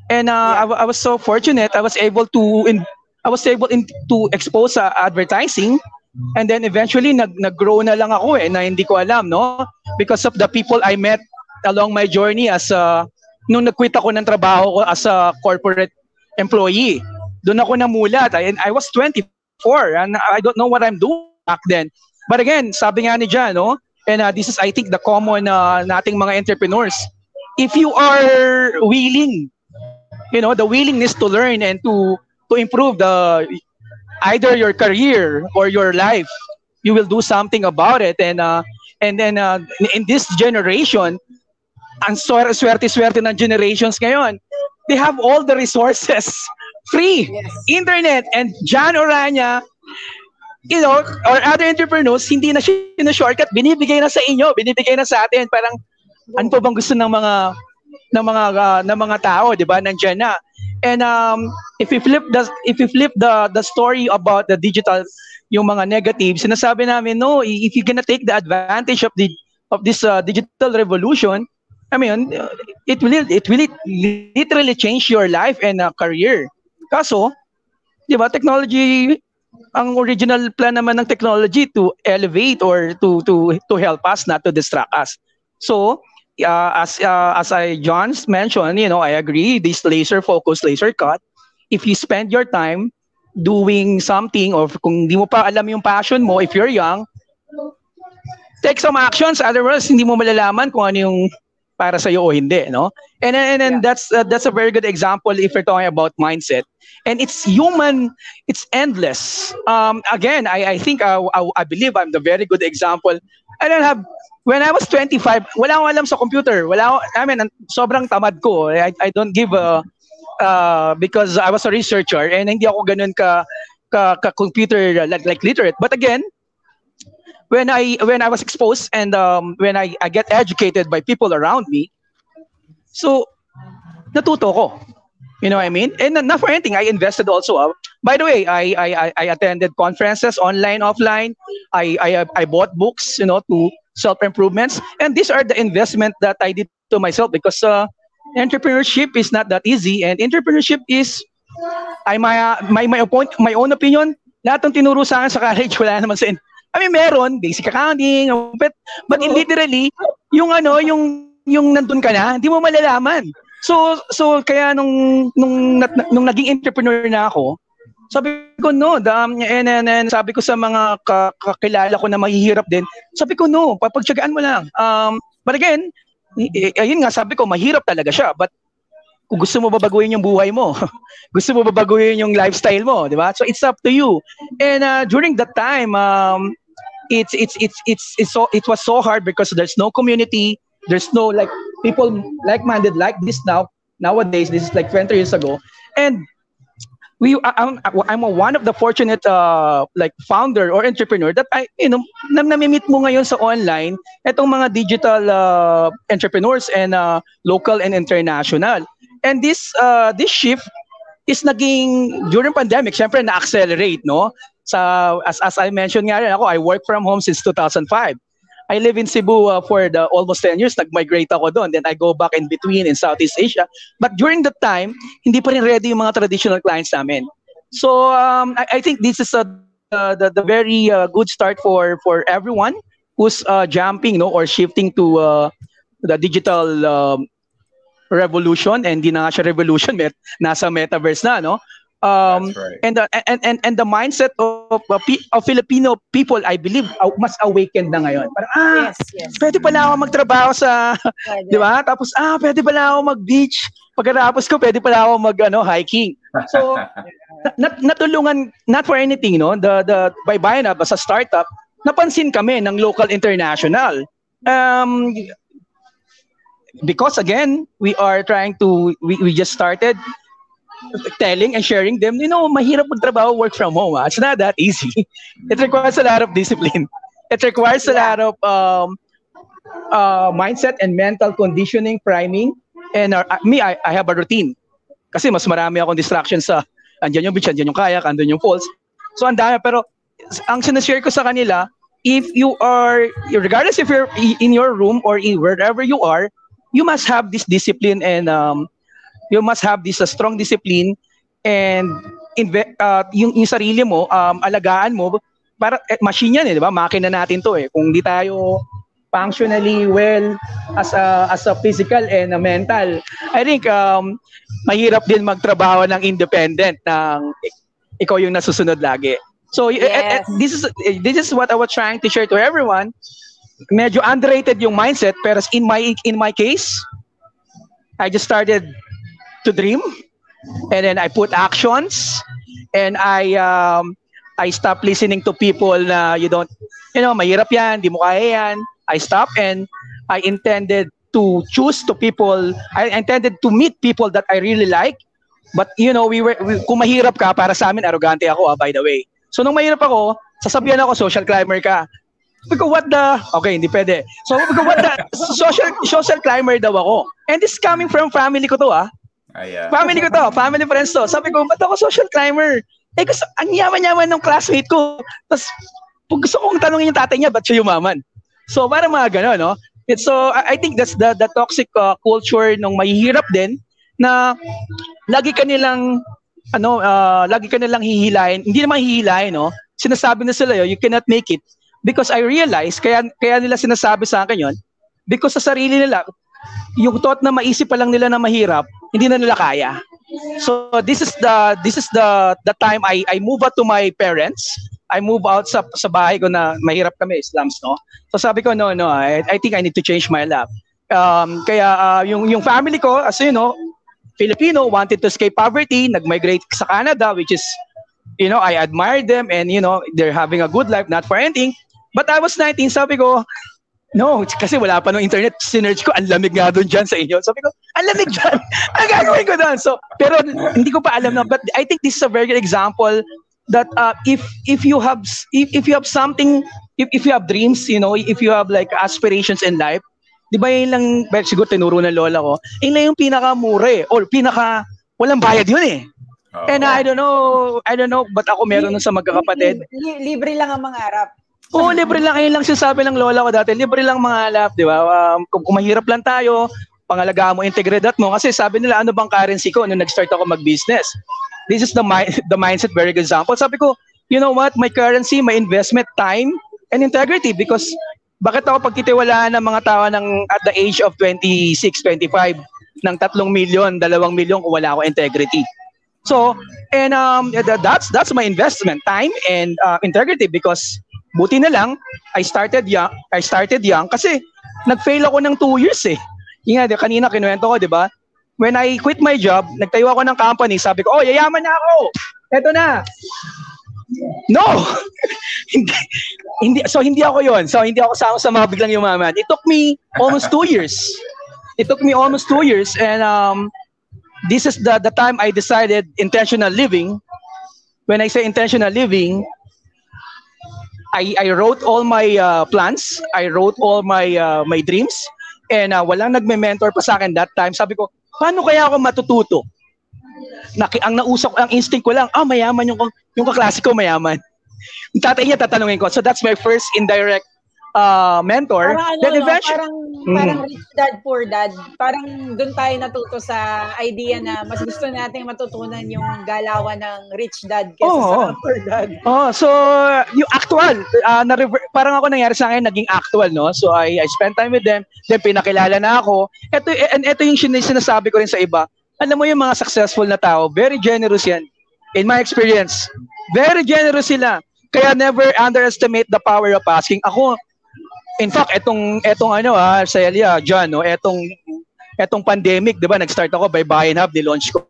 and uh, I, wa- I was so fortunate. I was able to in, I was able in, to expose sa advertising. And then eventually nag nag-grow na lang ako eh na hindi ko alam no? Because of the people I met along my journey as a nung nag-quit ako ng trabaho ko as a corporate employee doon ako namulat. I, and I was 24 and I don't know what I'm doing back then. But again sabi nga ni Jan no? And uh, this is I think the common uh, nating mga entrepreneurs. If you are willing you know the willingness to learn and to to improve the either your career or your life. You will do something about it. And uh, and then uh, in this generation ang swerte swerte swerte ng generations ngayon they have all the resources. [LAUGHS] Free Yes. internet and John Orania you know or other entrepreneurs hindi na siya shortcut. Binibigay na sa inyo binibigay na sa atin. Parang ano pa bang gusto ng mga ng mga uh, ng mga tao, 'di ba? Nandiyan na. And um if you flip the if you flip the the story about the digital yung mga negatives, sinasabi namin no, if you're gonna take the advantage of the of this uh, digital revolution, I mean, it will it will literally change your life and uh, career. Kaso, 'di ba, technology ang original plan naman ng technology to elevate or to to to help us not to distract us. So, uh, as uh, as I John's mentioned, you know, I agree. This laser focus, laser cut. If you spend your time doing something or kung hindi mo pa alam yung passion mo if you're young, take some actions otherwise hindi mo malalaman kung ano yung para sa iyo o hindi, no? And and, and Yeah. that's uh, that's a very good example if we're talking about mindset. And it's human, it's endless. Um, again, I I think uh, I, I believe I'm the very good example. I don't have when I was 25, wala akong alam sa computer. Wala akong, I mean, ang- sobrang tamad ko. I, I don't give a, uh, because I was a researcher and hindi ako ganun ka, ka, ka computer like, like literate. But again, when I when I was exposed and um, when I, I get educated by people around me, so natuto ko. You know what I mean? And not for anything, I invested also. Uh, by the way, I I- I attended conferences online, offline. I I I bought books, you know, to self improvements, and these are the investment that I did to myself because uh, entrepreneurship is not that easy, and entrepreneurship is I my uh, my my, opon- my own opinion. Lahat ng tinuro sa akin sa college wala naman sa in- I mean, meron basic accounting, but but in literally yung ano, yung yung nandun ka na, hindi mo malalaman. So so kaya nung nung nung naging entrepreneur na ako, sabi ko no, um, and, and, and sabi ko sa mga ka- kakilala ko na mahihirap din, sabi ko no, papagtyagaan mo lang. Um, but again, ayun nga sabi ko, mahirap talaga siya. But kung gusto mo babaguhin yung buhay mo, [LAUGHS] gusto mo babaguhin yung lifestyle mo, di ba? So it's up to you. And uh, during that time, um, it's it's it's it's it's so it was so hard because there's no community, there's no like people like-minded like this now nowadays. This is like 20 years ago, and we I'm I'm a one of the fortunate uh like founder or entrepreneur that I you know na namimit mo ngayon sa online itong mga digital uh, entrepreneurs and uh, local and international. And this uh this shift is naging during pandemic syempre na-accelerate no? Sa as as I mentioned nga rin ako I work from home since 2005 I live in Cebu uh, for the almost 10 years. Nag-migrate ako doon. Then I go back in between in Southeast Asia. But during that time, hindi pa rin ready yung mga traditional clients namin. So um, I, I think this is a uh, the, the very uh, good start for for everyone who's uh, jumping no or shifting to uh, the digital um, revolution and di na nga siya revolution met nasa metaverse na no um That's right. and the and and and the mindset of of, Pi- of Filipino people I believe uh, mas awakened na ngayon. Parang ah Yes, yes. pwede pala ako magtrabaho sa di ba? Tapos ah pwede pala ako mag-beach. Pagkatapos ko pwede pala ako mag ano hiking. So nat natulungan not for anything no? The the by buying up as a startup napansin kami ng local international. Um because again we are trying to we, we just started telling and sharing them you know mahirap magtrabaho work from home ah. it's not that easy [LAUGHS] it requires a lot of discipline it requires a lot of um uh, mindset and mental conditioning priming and uh, me I, I have a routine kasi mas marami akong distraction sa andyan yung beach, andyan yung kayak, andyan yung falls. So ang dami pero ang sinashare ko sa kanila, if you are regardless if you're in your room or in wherever you are, you must have this discipline and um you must have this uh, strong discipline and inve- uh, yung, yung sarili mo, um, alagaan mo para eh, machine yan eh, di ba? Makina natin to eh. Kung di tayo functionally well as a as a physical and a mental, I think um mahirap din magtrabaho ng independent ng ikaw yung nasusunod lagi. So y- eh, eh, Yes. this is eh, this is what I was trying to share to everyone. Medyo underrated yung mindset pero in my in my case, I just started to dream and then I put actions and I um I stopped listening to people na you don't you know mahirap yan, di mo kaya yan. I stopped and I intended to choose to people I intended to meet people that I really like but you know we were we, kung mahirap ka para sa amin arrogante ako ah, by the way. So nung mahirap ako, sasabihan ako social climber ka. Ko, what the? Okay, hindi pwede. So, ko, what the? [LAUGHS] Social, social climber daw ako. And this is coming from family ko to, ah. Ay, ah, Family ko to, family friends to. Sabi ko, ba't ako social climber? Eh, gusto, ang yaman-yaman ng classmate ko. Tapos, gusto kong tanongin yung tatay niya, ba't siya yumaman? So, parang mga gano'n, no? It's so, I, think that's the, the toxic uh, culture nung mahihirap din na lagi ka nilang, ano, uh, lagi ka nilang hihilahin. Hindi naman hihilahin, no? Sinasabi na sila, you cannot make it. Because I realize, kaya, kaya nila sinasabi sa akin yon because sa sarili nila, yung thought na maisip pa lang nila na mahirap, hindi na nila kaya. So this is the this is the the time I I move out to my parents. I move out sa sa bahay ko na mahirap kami slums no. So sabi ko no no I, I think I need to change my life. Um kaya uh, yung yung family ko as you know Filipino wanted to escape poverty, nag-migrate sa Canada which is you know I admire them and you know they're having a good life not for anything. But I was 19 sabi ko No, kasi wala pa nung internet. Sinerge ko, ang lamig nga doon dyan sa inyo. Sabi ko, ang lamig dyan. [LAUGHS] ang gagawin ko doon? So, pero hindi ko pa alam na. But I think this is a very good example that uh, if if you have if, if you have something if, if you have dreams you know if you have like aspirations in life di ba yun lang well, siguro tinuro ng lola ko yun lang yung pinakamura eh or pinaka walang bayad yun eh and I don't know I don't know but ako meron nun sa magkakapatid Lib- li- libre lang ang mga Arab. Oo, libre lang. Ayun lang sinasabi ng lola ko dati. Libre lang mga alap, di ba? Um, kung, kung mahirap lang tayo, pangalagaan mo integridad mo. Kasi sabi nila, ano bang currency ko nung nag-start ako mag-business? This is the, mi- [LAUGHS] the mindset, very good example. Sabi ko, you know what? My currency, my investment, time, and integrity. Because bakit ako pagkitiwalaan ng mga tao ng at the age of 26, 25 ng 3 milyon, 2 milyon kung wala ako integrity? So, and um, th- that's that's my investment, time and uh, integrity because buti na lang I started young, I started young kasi nag-fail ako ng two years eh. Yung nga, kanina kinuwento ko, di ba? When I quit my job, nagtayo ako ng company, sabi ko, oh, yayaman na ako. Eto na. No! [LAUGHS] hindi, hindi, so hindi ako yon So hindi ako sa, sa mga biglang yumaman. It took me almost two years. It took me almost two years and um, this is the, the time I decided intentional living. When I say intentional living, I, I wrote all my uh, plans. I wrote all my uh, my dreams. And uh, walang nagme-mentor pa sa akin that time. Sabi ko, paano kaya ako matututo? Naki, ang nausok, ang instinct ko lang, ah, mayaman yung, yung kaklase mayaman. Yung tatay niya tatanungin ko. So that's my first indirect uh, mentor. Parang ano, Then eventually, parang, Mm. parang rich dad, poor dad. Parang doon tayo natuto sa idea na mas gusto nating matutunan yung galawan ng rich dad kesa Oo. sa poor dad. Oh, so yung actual, uh, na parang ako nangyari sa akin naging actual, no? So I I spent time with them, then pinakilala na ako. Ito and ito yung sin- sinasabi ko rin sa iba. Alam mo yung mga successful na tao, very generous yan. In my experience, very generous sila. Kaya never underestimate the power of asking. Ako, in fact, etong etong ano ah, sa Elia, John, no, etong etong pandemic, 'di ba? Nag-start ako by Buy and Hub, di-launch ko.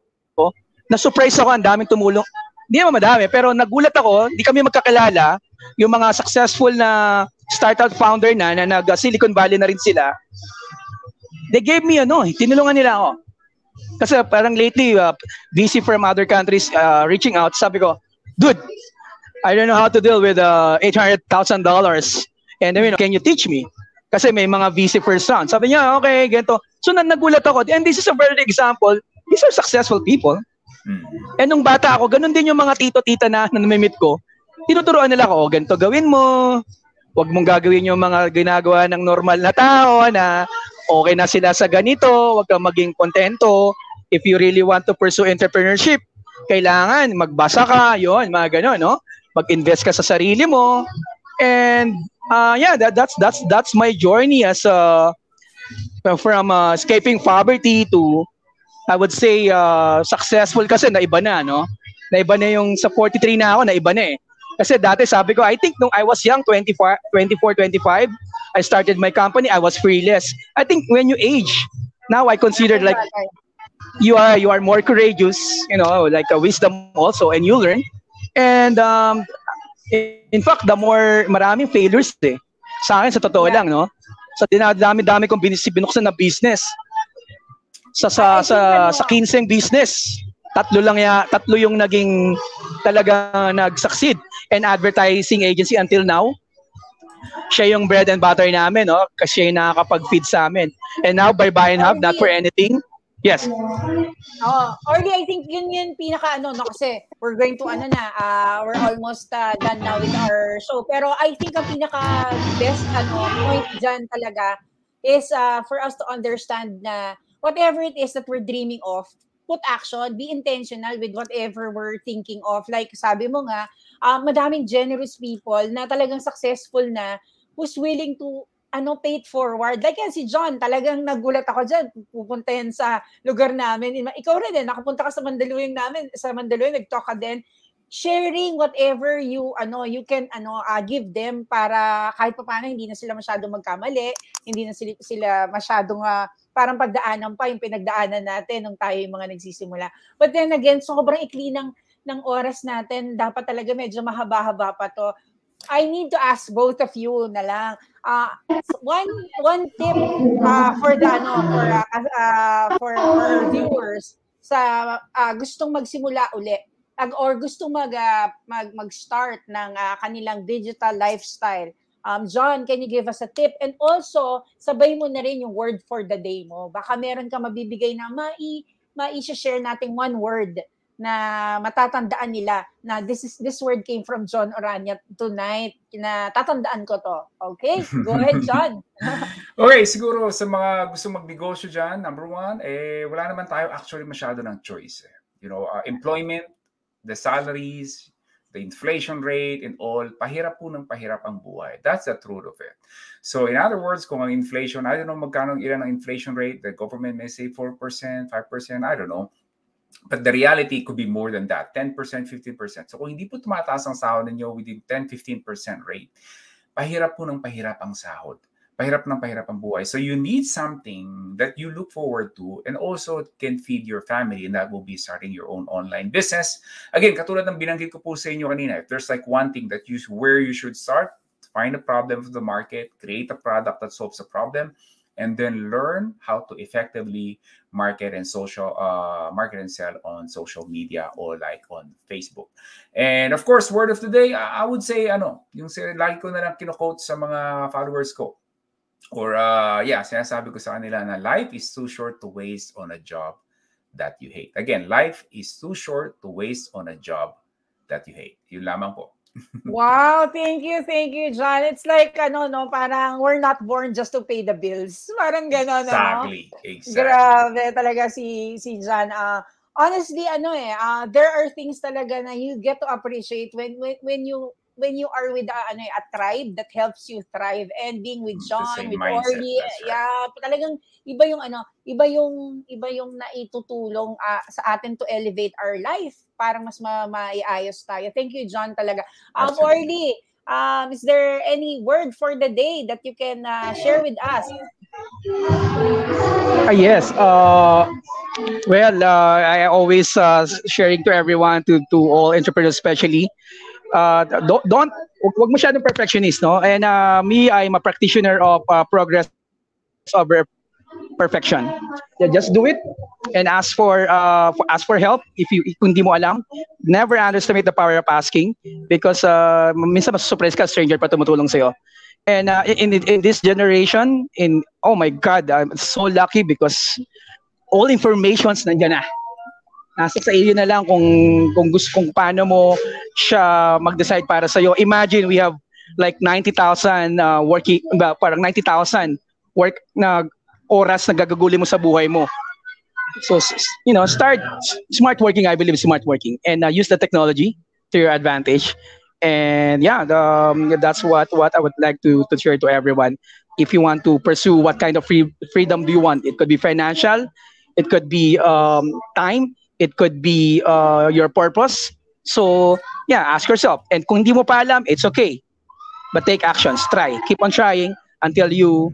Na-surprise ako, ang daming tumulong. Hindi naman madami, pero nagulat ako, hindi kami magkakilala. Yung mga successful na startup founder na, na nag Silicon Valley na rin sila, they gave me ano, tinulungan nila ako. Kasi parang lately, uh, VC from other countries uh, reaching out, sabi ko, dude, I don't know how to deal with uh, $800,000 and you know, can you teach me? Kasi may mga VC first round. Sabi niya, okay, ganito. So na nagulat ako. And this is a very example. These are successful people. Mm. And nung bata ako, ganun din yung mga tito-tita na na namimit ko. Tinuturuan nila ako, oh, ganito gawin mo. Huwag mong gagawin yung mga ginagawa ng normal na tao na okay na sila sa ganito. Huwag kang maging kontento. If you really want to pursue entrepreneurship, kailangan magbasa ka, yon mga gano'n, no? Mag-invest ka sa sarili mo. And uh, yeah, that, that's that's that's my journey as a from uh, escaping poverty to I would say uh, successful kasi naiba na, no? Naiba na yung sa 43 na ako, naiba na eh. Kasi dati sabi ko, I think nung I was young, 24, 24 25, I started my company, I was freeless. I think when you age, now I consider like you are you are more courageous, you know, like a wisdom also, and you learn. And um, in fact, the more maraming failures eh. Sa akin, sa totoo lang, no? Sa dinadami-dami kong binis, binuksan na business. Sa sa sa sa 15 business, tatlo lang ya, tatlo yung naging talaga nag-succeed and advertising agency until now. Siya yung bread and butter namin, no? Kasi siya yung nakakapag-feed sa amin. And now, by buy and have, not for anything. Yes. Oo. Orly, I think yun yun pinaka ano, no? Kasi we're going to ano na, uh, we're almost uh, done now with our show. Pero I think ang pinaka best ano, point dyan talaga is uh, for us to understand na whatever it is that we're dreaming of, put action, be intentional with whatever we're thinking of. Like sabi mo nga, uh, madaming generous people na talagang successful na who's willing to ano, pay it forward. Like yan, si John, talagang nagulat ako dyan. Pupunta yan sa lugar namin. Ikaw rin eh, nakapunta ka sa Mandaluyong namin, sa Mandaluyong, nag-talk ka din sharing whatever you ano you can ano uh, give them para kahit pa paano hindi na sila masyadong magkamali, hindi na sila, sila masyadong uh, parang pagdaanan pa yung pinagdaanan natin nung tayo yung mga nagsisimula. But then again, sobrang ikli ng ng oras natin, dapat talaga medyo mahaba-haba pa to. I need to ask both of you na lang. Uh, one one tip uh, for the ano for uh, for, for viewers sa uh, gustong magsimula uli ag or gusto mag, uh, mag mag-start ng uh, kanilang digital lifestyle. Um, John, can you give us a tip? And also, sabay mo na rin yung word for the day mo. Baka meron ka mabibigay na mai mai-share nating one word na matatandaan nila na this is this word came from John Orania tonight na tatandaan ko to. Okay? Go ahead, John. [LAUGHS] okay, siguro sa mga gusto magnegosyo diyan, number one, eh wala naman tayo actually masyado ng choice. Eh. You know, uh, employment the salaries, the inflation rate and all, pahirap po ng pahirap ang buhay. That's the truth of it. So in other words, kung ang inflation, I don't know magkano ilan ang inflation rate, the government may say 4%, 5%, I don't know. But the reality could be more than that, 10%, 15%. So kung hindi po tumataas ang sahod ninyo within 10-15% rate, pahirap po ng pahirap ang sahod pahirap ng pahirap ang buhay. So you need something that you look forward to and also can feed your family and that will be starting your own online business. Again, katulad ng binanggit ko po sa inyo kanina, if there's like one thing that you where you should start, find a problem of the market, create a product that solves a problem, and then learn how to effectively market and social uh, market and sell on social media or like on Facebook. And of course, word of the day, I would say ano, yung lagi ko na lang kino-quote sa mga followers ko or uh, yeah, sinasabi ko sa kanila na life is too short to waste on a job that you hate. Again, life is too short to waste on a job that you hate. Yun lamang po. Wow, thank you, thank you, John. It's like, ano, no, parang we're not born just to pay the bills. Parang gano'n, exactly, no? Exactly, Grabe talaga si, si John. Uh, honestly, ano eh, uh, there are things talaga na you get to appreciate when, when, when you when you are with a, ano, a tribe that helps you thrive and being with John, with Orly, right. yeah, talagang iba yung ano, iba yung iba yung naitutulong uh, sa atin to elevate our life para mas ma maiayos tayo. Thank you John talaga. Um Orly, um is there any word for the day that you can uh, share with us? Uh, yes. Uh, well, uh, I always uh, sharing to everyone, to to all entrepreneurs, especially, uh, don't, don't wag masyadong perfectionist no? And uh, me I'm a practitioner of uh, progress over perfection. Yeah, just do it and ask for uh for, ask for help if you kung di mo alam. Never underestimate the power of asking because uh minsan mas-surprise ka stranger pa tumutulong sa iyo and uh, in, in this generation in oh my god I'm so lucky because all informations nandiyan na nasa sa iyo na lang kung kung gusto kung paano mo siya mag-decide para sa iyo. Imagine we have like 90,000 uh, working parang 90,000 work na oras na gagaguli mo sa buhay mo. So you know, start smart working. I believe smart working and uh, use the technology to your advantage. And yeah, the, um, that's what what I would like to to share to everyone. If you want to pursue what kind of free freedom do you want? It could be financial, it could be um, time, it could be uh, your purpose. So, yeah, ask yourself. And kung hindi mo pa alam, it's okay. But take actions. Try. Keep on trying until you,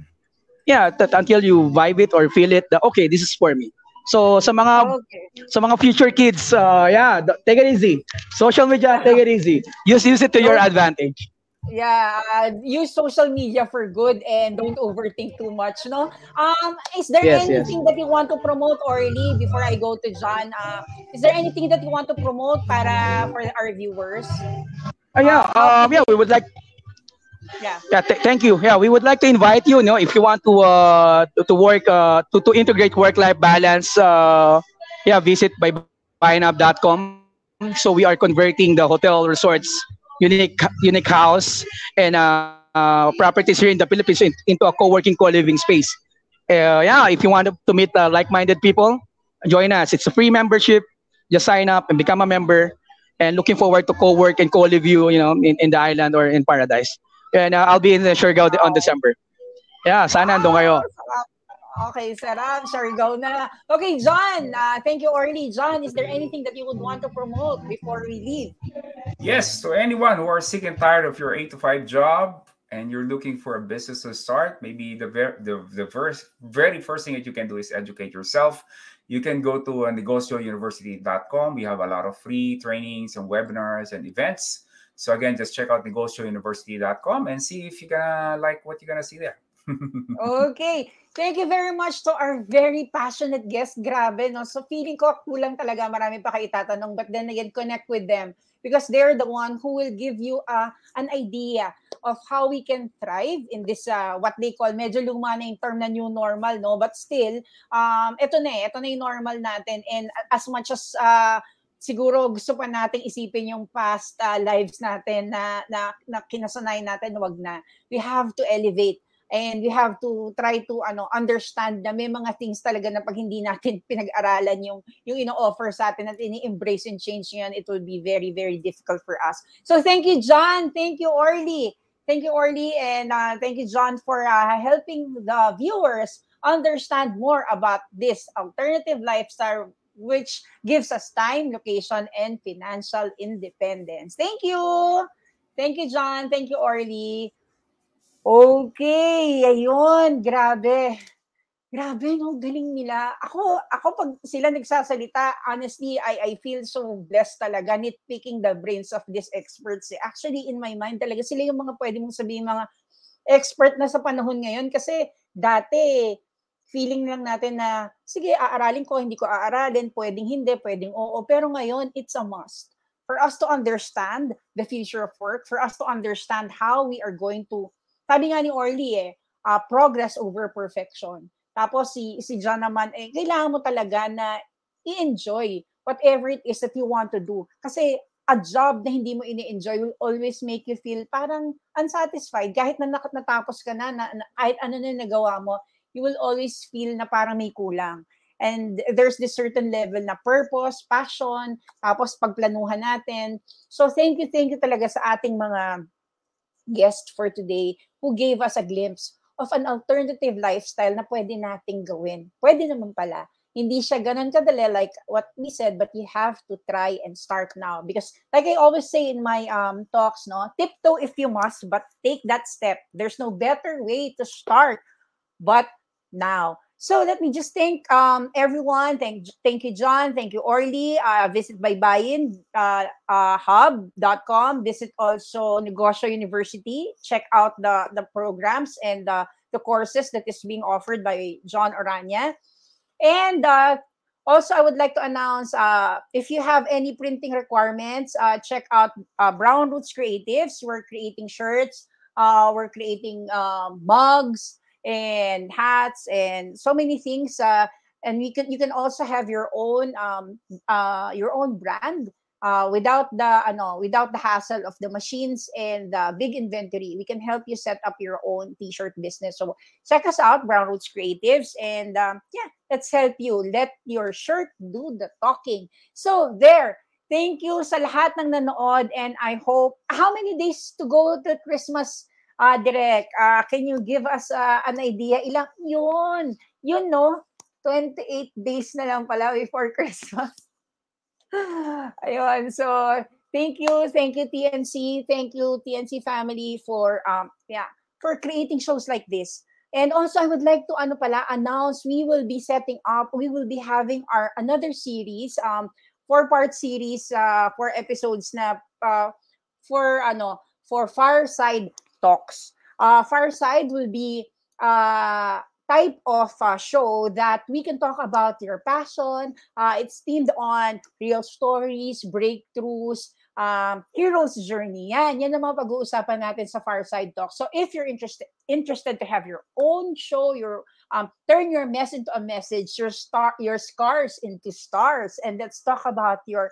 yeah, that until you vibe it or feel it that, okay, this is for me. So, sa mga okay. sa mga future kids, uh, yeah, take it easy. Social media, take it easy. Use, use it to your advantage yeah uh, use social media for good and don't overthink too much no? Um is there yes, anything yes. that you want to promote Orly before I go to John? Uh, is there anything that you want to promote para for our viewers? Uh, yeah um yeah we would like yeah. Yeah th- thank you. Yeah we would like to invite you, you know if you want to uh to, to work uh to, to integrate work life balance uh yeah visit by buyinab.com so we are converting the hotel resorts unique unique house and uh, uh, properties here in the Philippines in, into a co-working co-living space. Uh, yeah, if you want to, meet uh, like-minded people, join us. It's a free membership. Just sign up and become a member. And looking forward to co-work and co-live you, you know, in, in the island or in paradise. And uh, I'll be in the Surigao on December. Yeah, sana andun kayo. Okay, sarap. Sorry, go na. Okay, John. Uh, thank you, Orly. John, is there anything that you would want to promote before we leave? Yes, to anyone who are sick and tired of your eight to five job and you're looking for a business to start, maybe the ver- the the first very first thing that you can do is educate yourself. You can go to uh, negociouniversity.com. We have a lot of free trainings and webinars and events. So again, just check out negociouniversity.com and see if you're gonna like what you're gonna see there. Okay. Thank you very much to our very passionate guest. Grabe, no? So feeling ko kulang talaga. Marami pa kayo itatanong. But then again, connect with them. Because they're the one who will give you uh, an idea of how we can thrive in this, uh, what they call, medyo luma na yung term na new normal, no? But still, um, ito na eh. Ito na yung normal natin. And as much as uh, siguro gusto pa nating isipin yung past uh, lives natin na, na, na kinasanay natin, wag na. We have to elevate and we have to try to ano understand na may mga things talaga na pag hindi natin [LAUGHS] pinag-aralan yung yung ino-offer sa atin at ini-embrace and change yan it will be very very difficult for us. So thank you John. Thank you Orly. Thank you Orly. And uh, thank you John for uh, helping the viewers understand more about this alternative lifestyle which gives us time location and financial independence. Thank you. Thank you John. Thank you Orly Okay, ayun, grabe. Grabe, no, galing nila. Ako, ako pag sila nagsasalita, honestly, I, I feel so blessed talaga nitpicking the brains of these experts. Actually, in my mind talaga, sila yung mga pwede mong sabihin mga expert na sa panahon ngayon. Kasi dati, feeling lang natin na, sige, aaralin ko, hindi ko aaralin, pwedeng hindi, pwedeng oo. Pero ngayon, it's a must. For us to understand the future of work, for us to understand how we are going to sabi nga ni Orly eh, uh, progress over perfection. Tapos si si John naman eh kailangan mo talaga na i-enjoy whatever it is that you want to do. Kasi a job na hindi mo ini-enjoy will always make you feel parang unsatisfied kahit na natapos ka na, na, na kahit ano na nagawa mo, you will always feel na parang may kulang. And there's this certain level na purpose, passion, tapos pagplanuhan natin. So thank you, thank you talaga sa ating mga guest for today who gave us a glimpse of an alternative lifestyle na pwede nating gawin. Pwede naman pala. Hindi siya ganun kadali like what we said, but you have to try and start now. Because like I always say in my um talks, no, tiptoe if you must, but take that step. There's no better way to start but now. So let me just thank um, everyone. Thank thank you, John. Thank you, Orly. Uh, visit Baybayin uh, uh, hub.com. Visit also Negosyo University. Check out the, the programs and the, the courses that is being offered by John Orania. And uh, also, I would like to announce uh, if you have any printing requirements, uh, check out uh, Brown Roots Creatives. We're creating shirts, uh, we're creating uh, mugs, and hats and so many things uh, and we can you can also have your own um uh your own brand uh, without the ano without the hassle of the machines and the big inventory. We can help you set up your own t-shirt business. So check us out brown roots creatives and um, yeah let's help you. Let your shirt do the talking. So there. Thank you sa lahat ng nanood and i hope how many days to go to christmas uh, Direk, uh, can you give us uh, an idea? Ilang, yun, yun no, 28 days na lang pala before [LAUGHS] Christmas. Ayun, so thank you, thank you TNC, thank you TNC family for um yeah, for creating shows like this. And also I would like to ano pala announce we will be setting up, we will be having our another series um four part series uh four episodes na uh, for ano for Fireside talks. Uh, Fireside will be uh, type of uh, show that we can talk about your passion. Uh, it's themed on real stories, breakthroughs, um, hero's journey. Yan, yan ang mga pag-uusapan natin sa Fireside Talk. So if you're interested interested to have your own show, your um, turn your mess into a message, your star, your scars into stars, and let's talk about your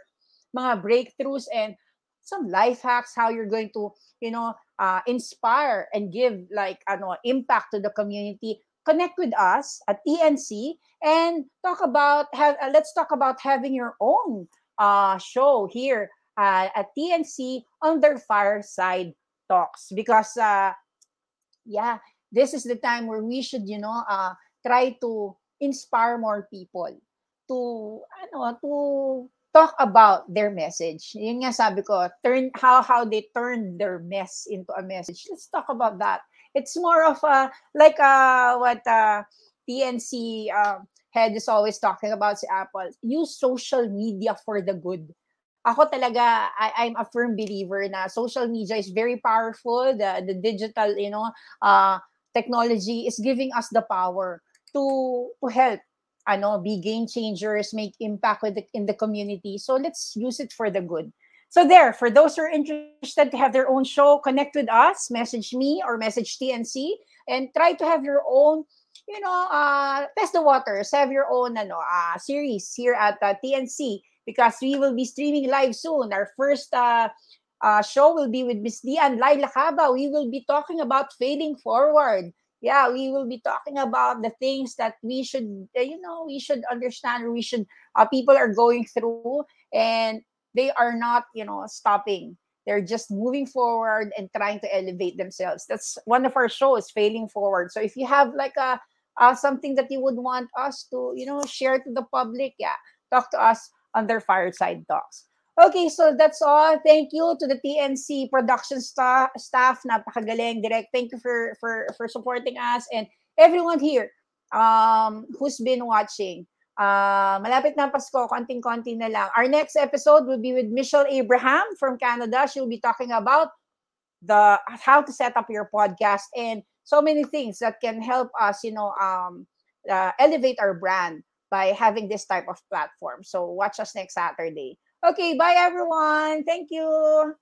mga breakthroughs and some life hacks, how you're going to, you know, uh, inspire and give like ano impact to the community connect with us at TNC and talk about have uh, let's talk about having your own uh, show here uh, at TNC under Fireside Talks because uh, yeah this is the time where we should, you know, uh, try to inspire more people to, ano, to talk about their message. Yun nga sabi ko, turn how how they turn their mess into a message. Let's talk about that. It's more of a like uh what uh TNC uh, head is always talking about si Apple. Use social media for the good. Ako talaga, I, I'm a firm believer na social media is very powerful. The, the digital, you know, uh, technology is giving us the power to to help ano, be game changers, make impact with the, in the community. So let's use it for the good. So there, for those who are interested to have their own show, connect with us, message me or message TNC, and try to have your own, you know, uh, test the waters, have your own ano, uh, series here at uh, TNC because we will be streaming live soon. Our first uh, uh, show will be with Miss Dian Laila Caba. We will be talking about failing forward yeah we will be talking about the things that we should uh, you know we should understand we should uh, people are going through and they are not you know stopping. They're just moving forward and trying to elevate themselves. That's one of our shows failing forward. So if you have like a uh, something that you would want us to you know share to the public yeah talk to us on their fireside talks Okay, so that's all. Thank you to the TNC production sta- staff. Napakagaling, direct. Thank you for for for supporting us and everyone here um who's been watching. Uh, malapit na Pasko, konting-konti na lang. Our next episode will be with Michelle Abraham from Canada. She'll be talking about the how to set up your podcast and so many things that can help us, you know, um, uh, elevate our brand by having this type of platform. So watch us next Saturday. Okay, bye everyone. Thank you.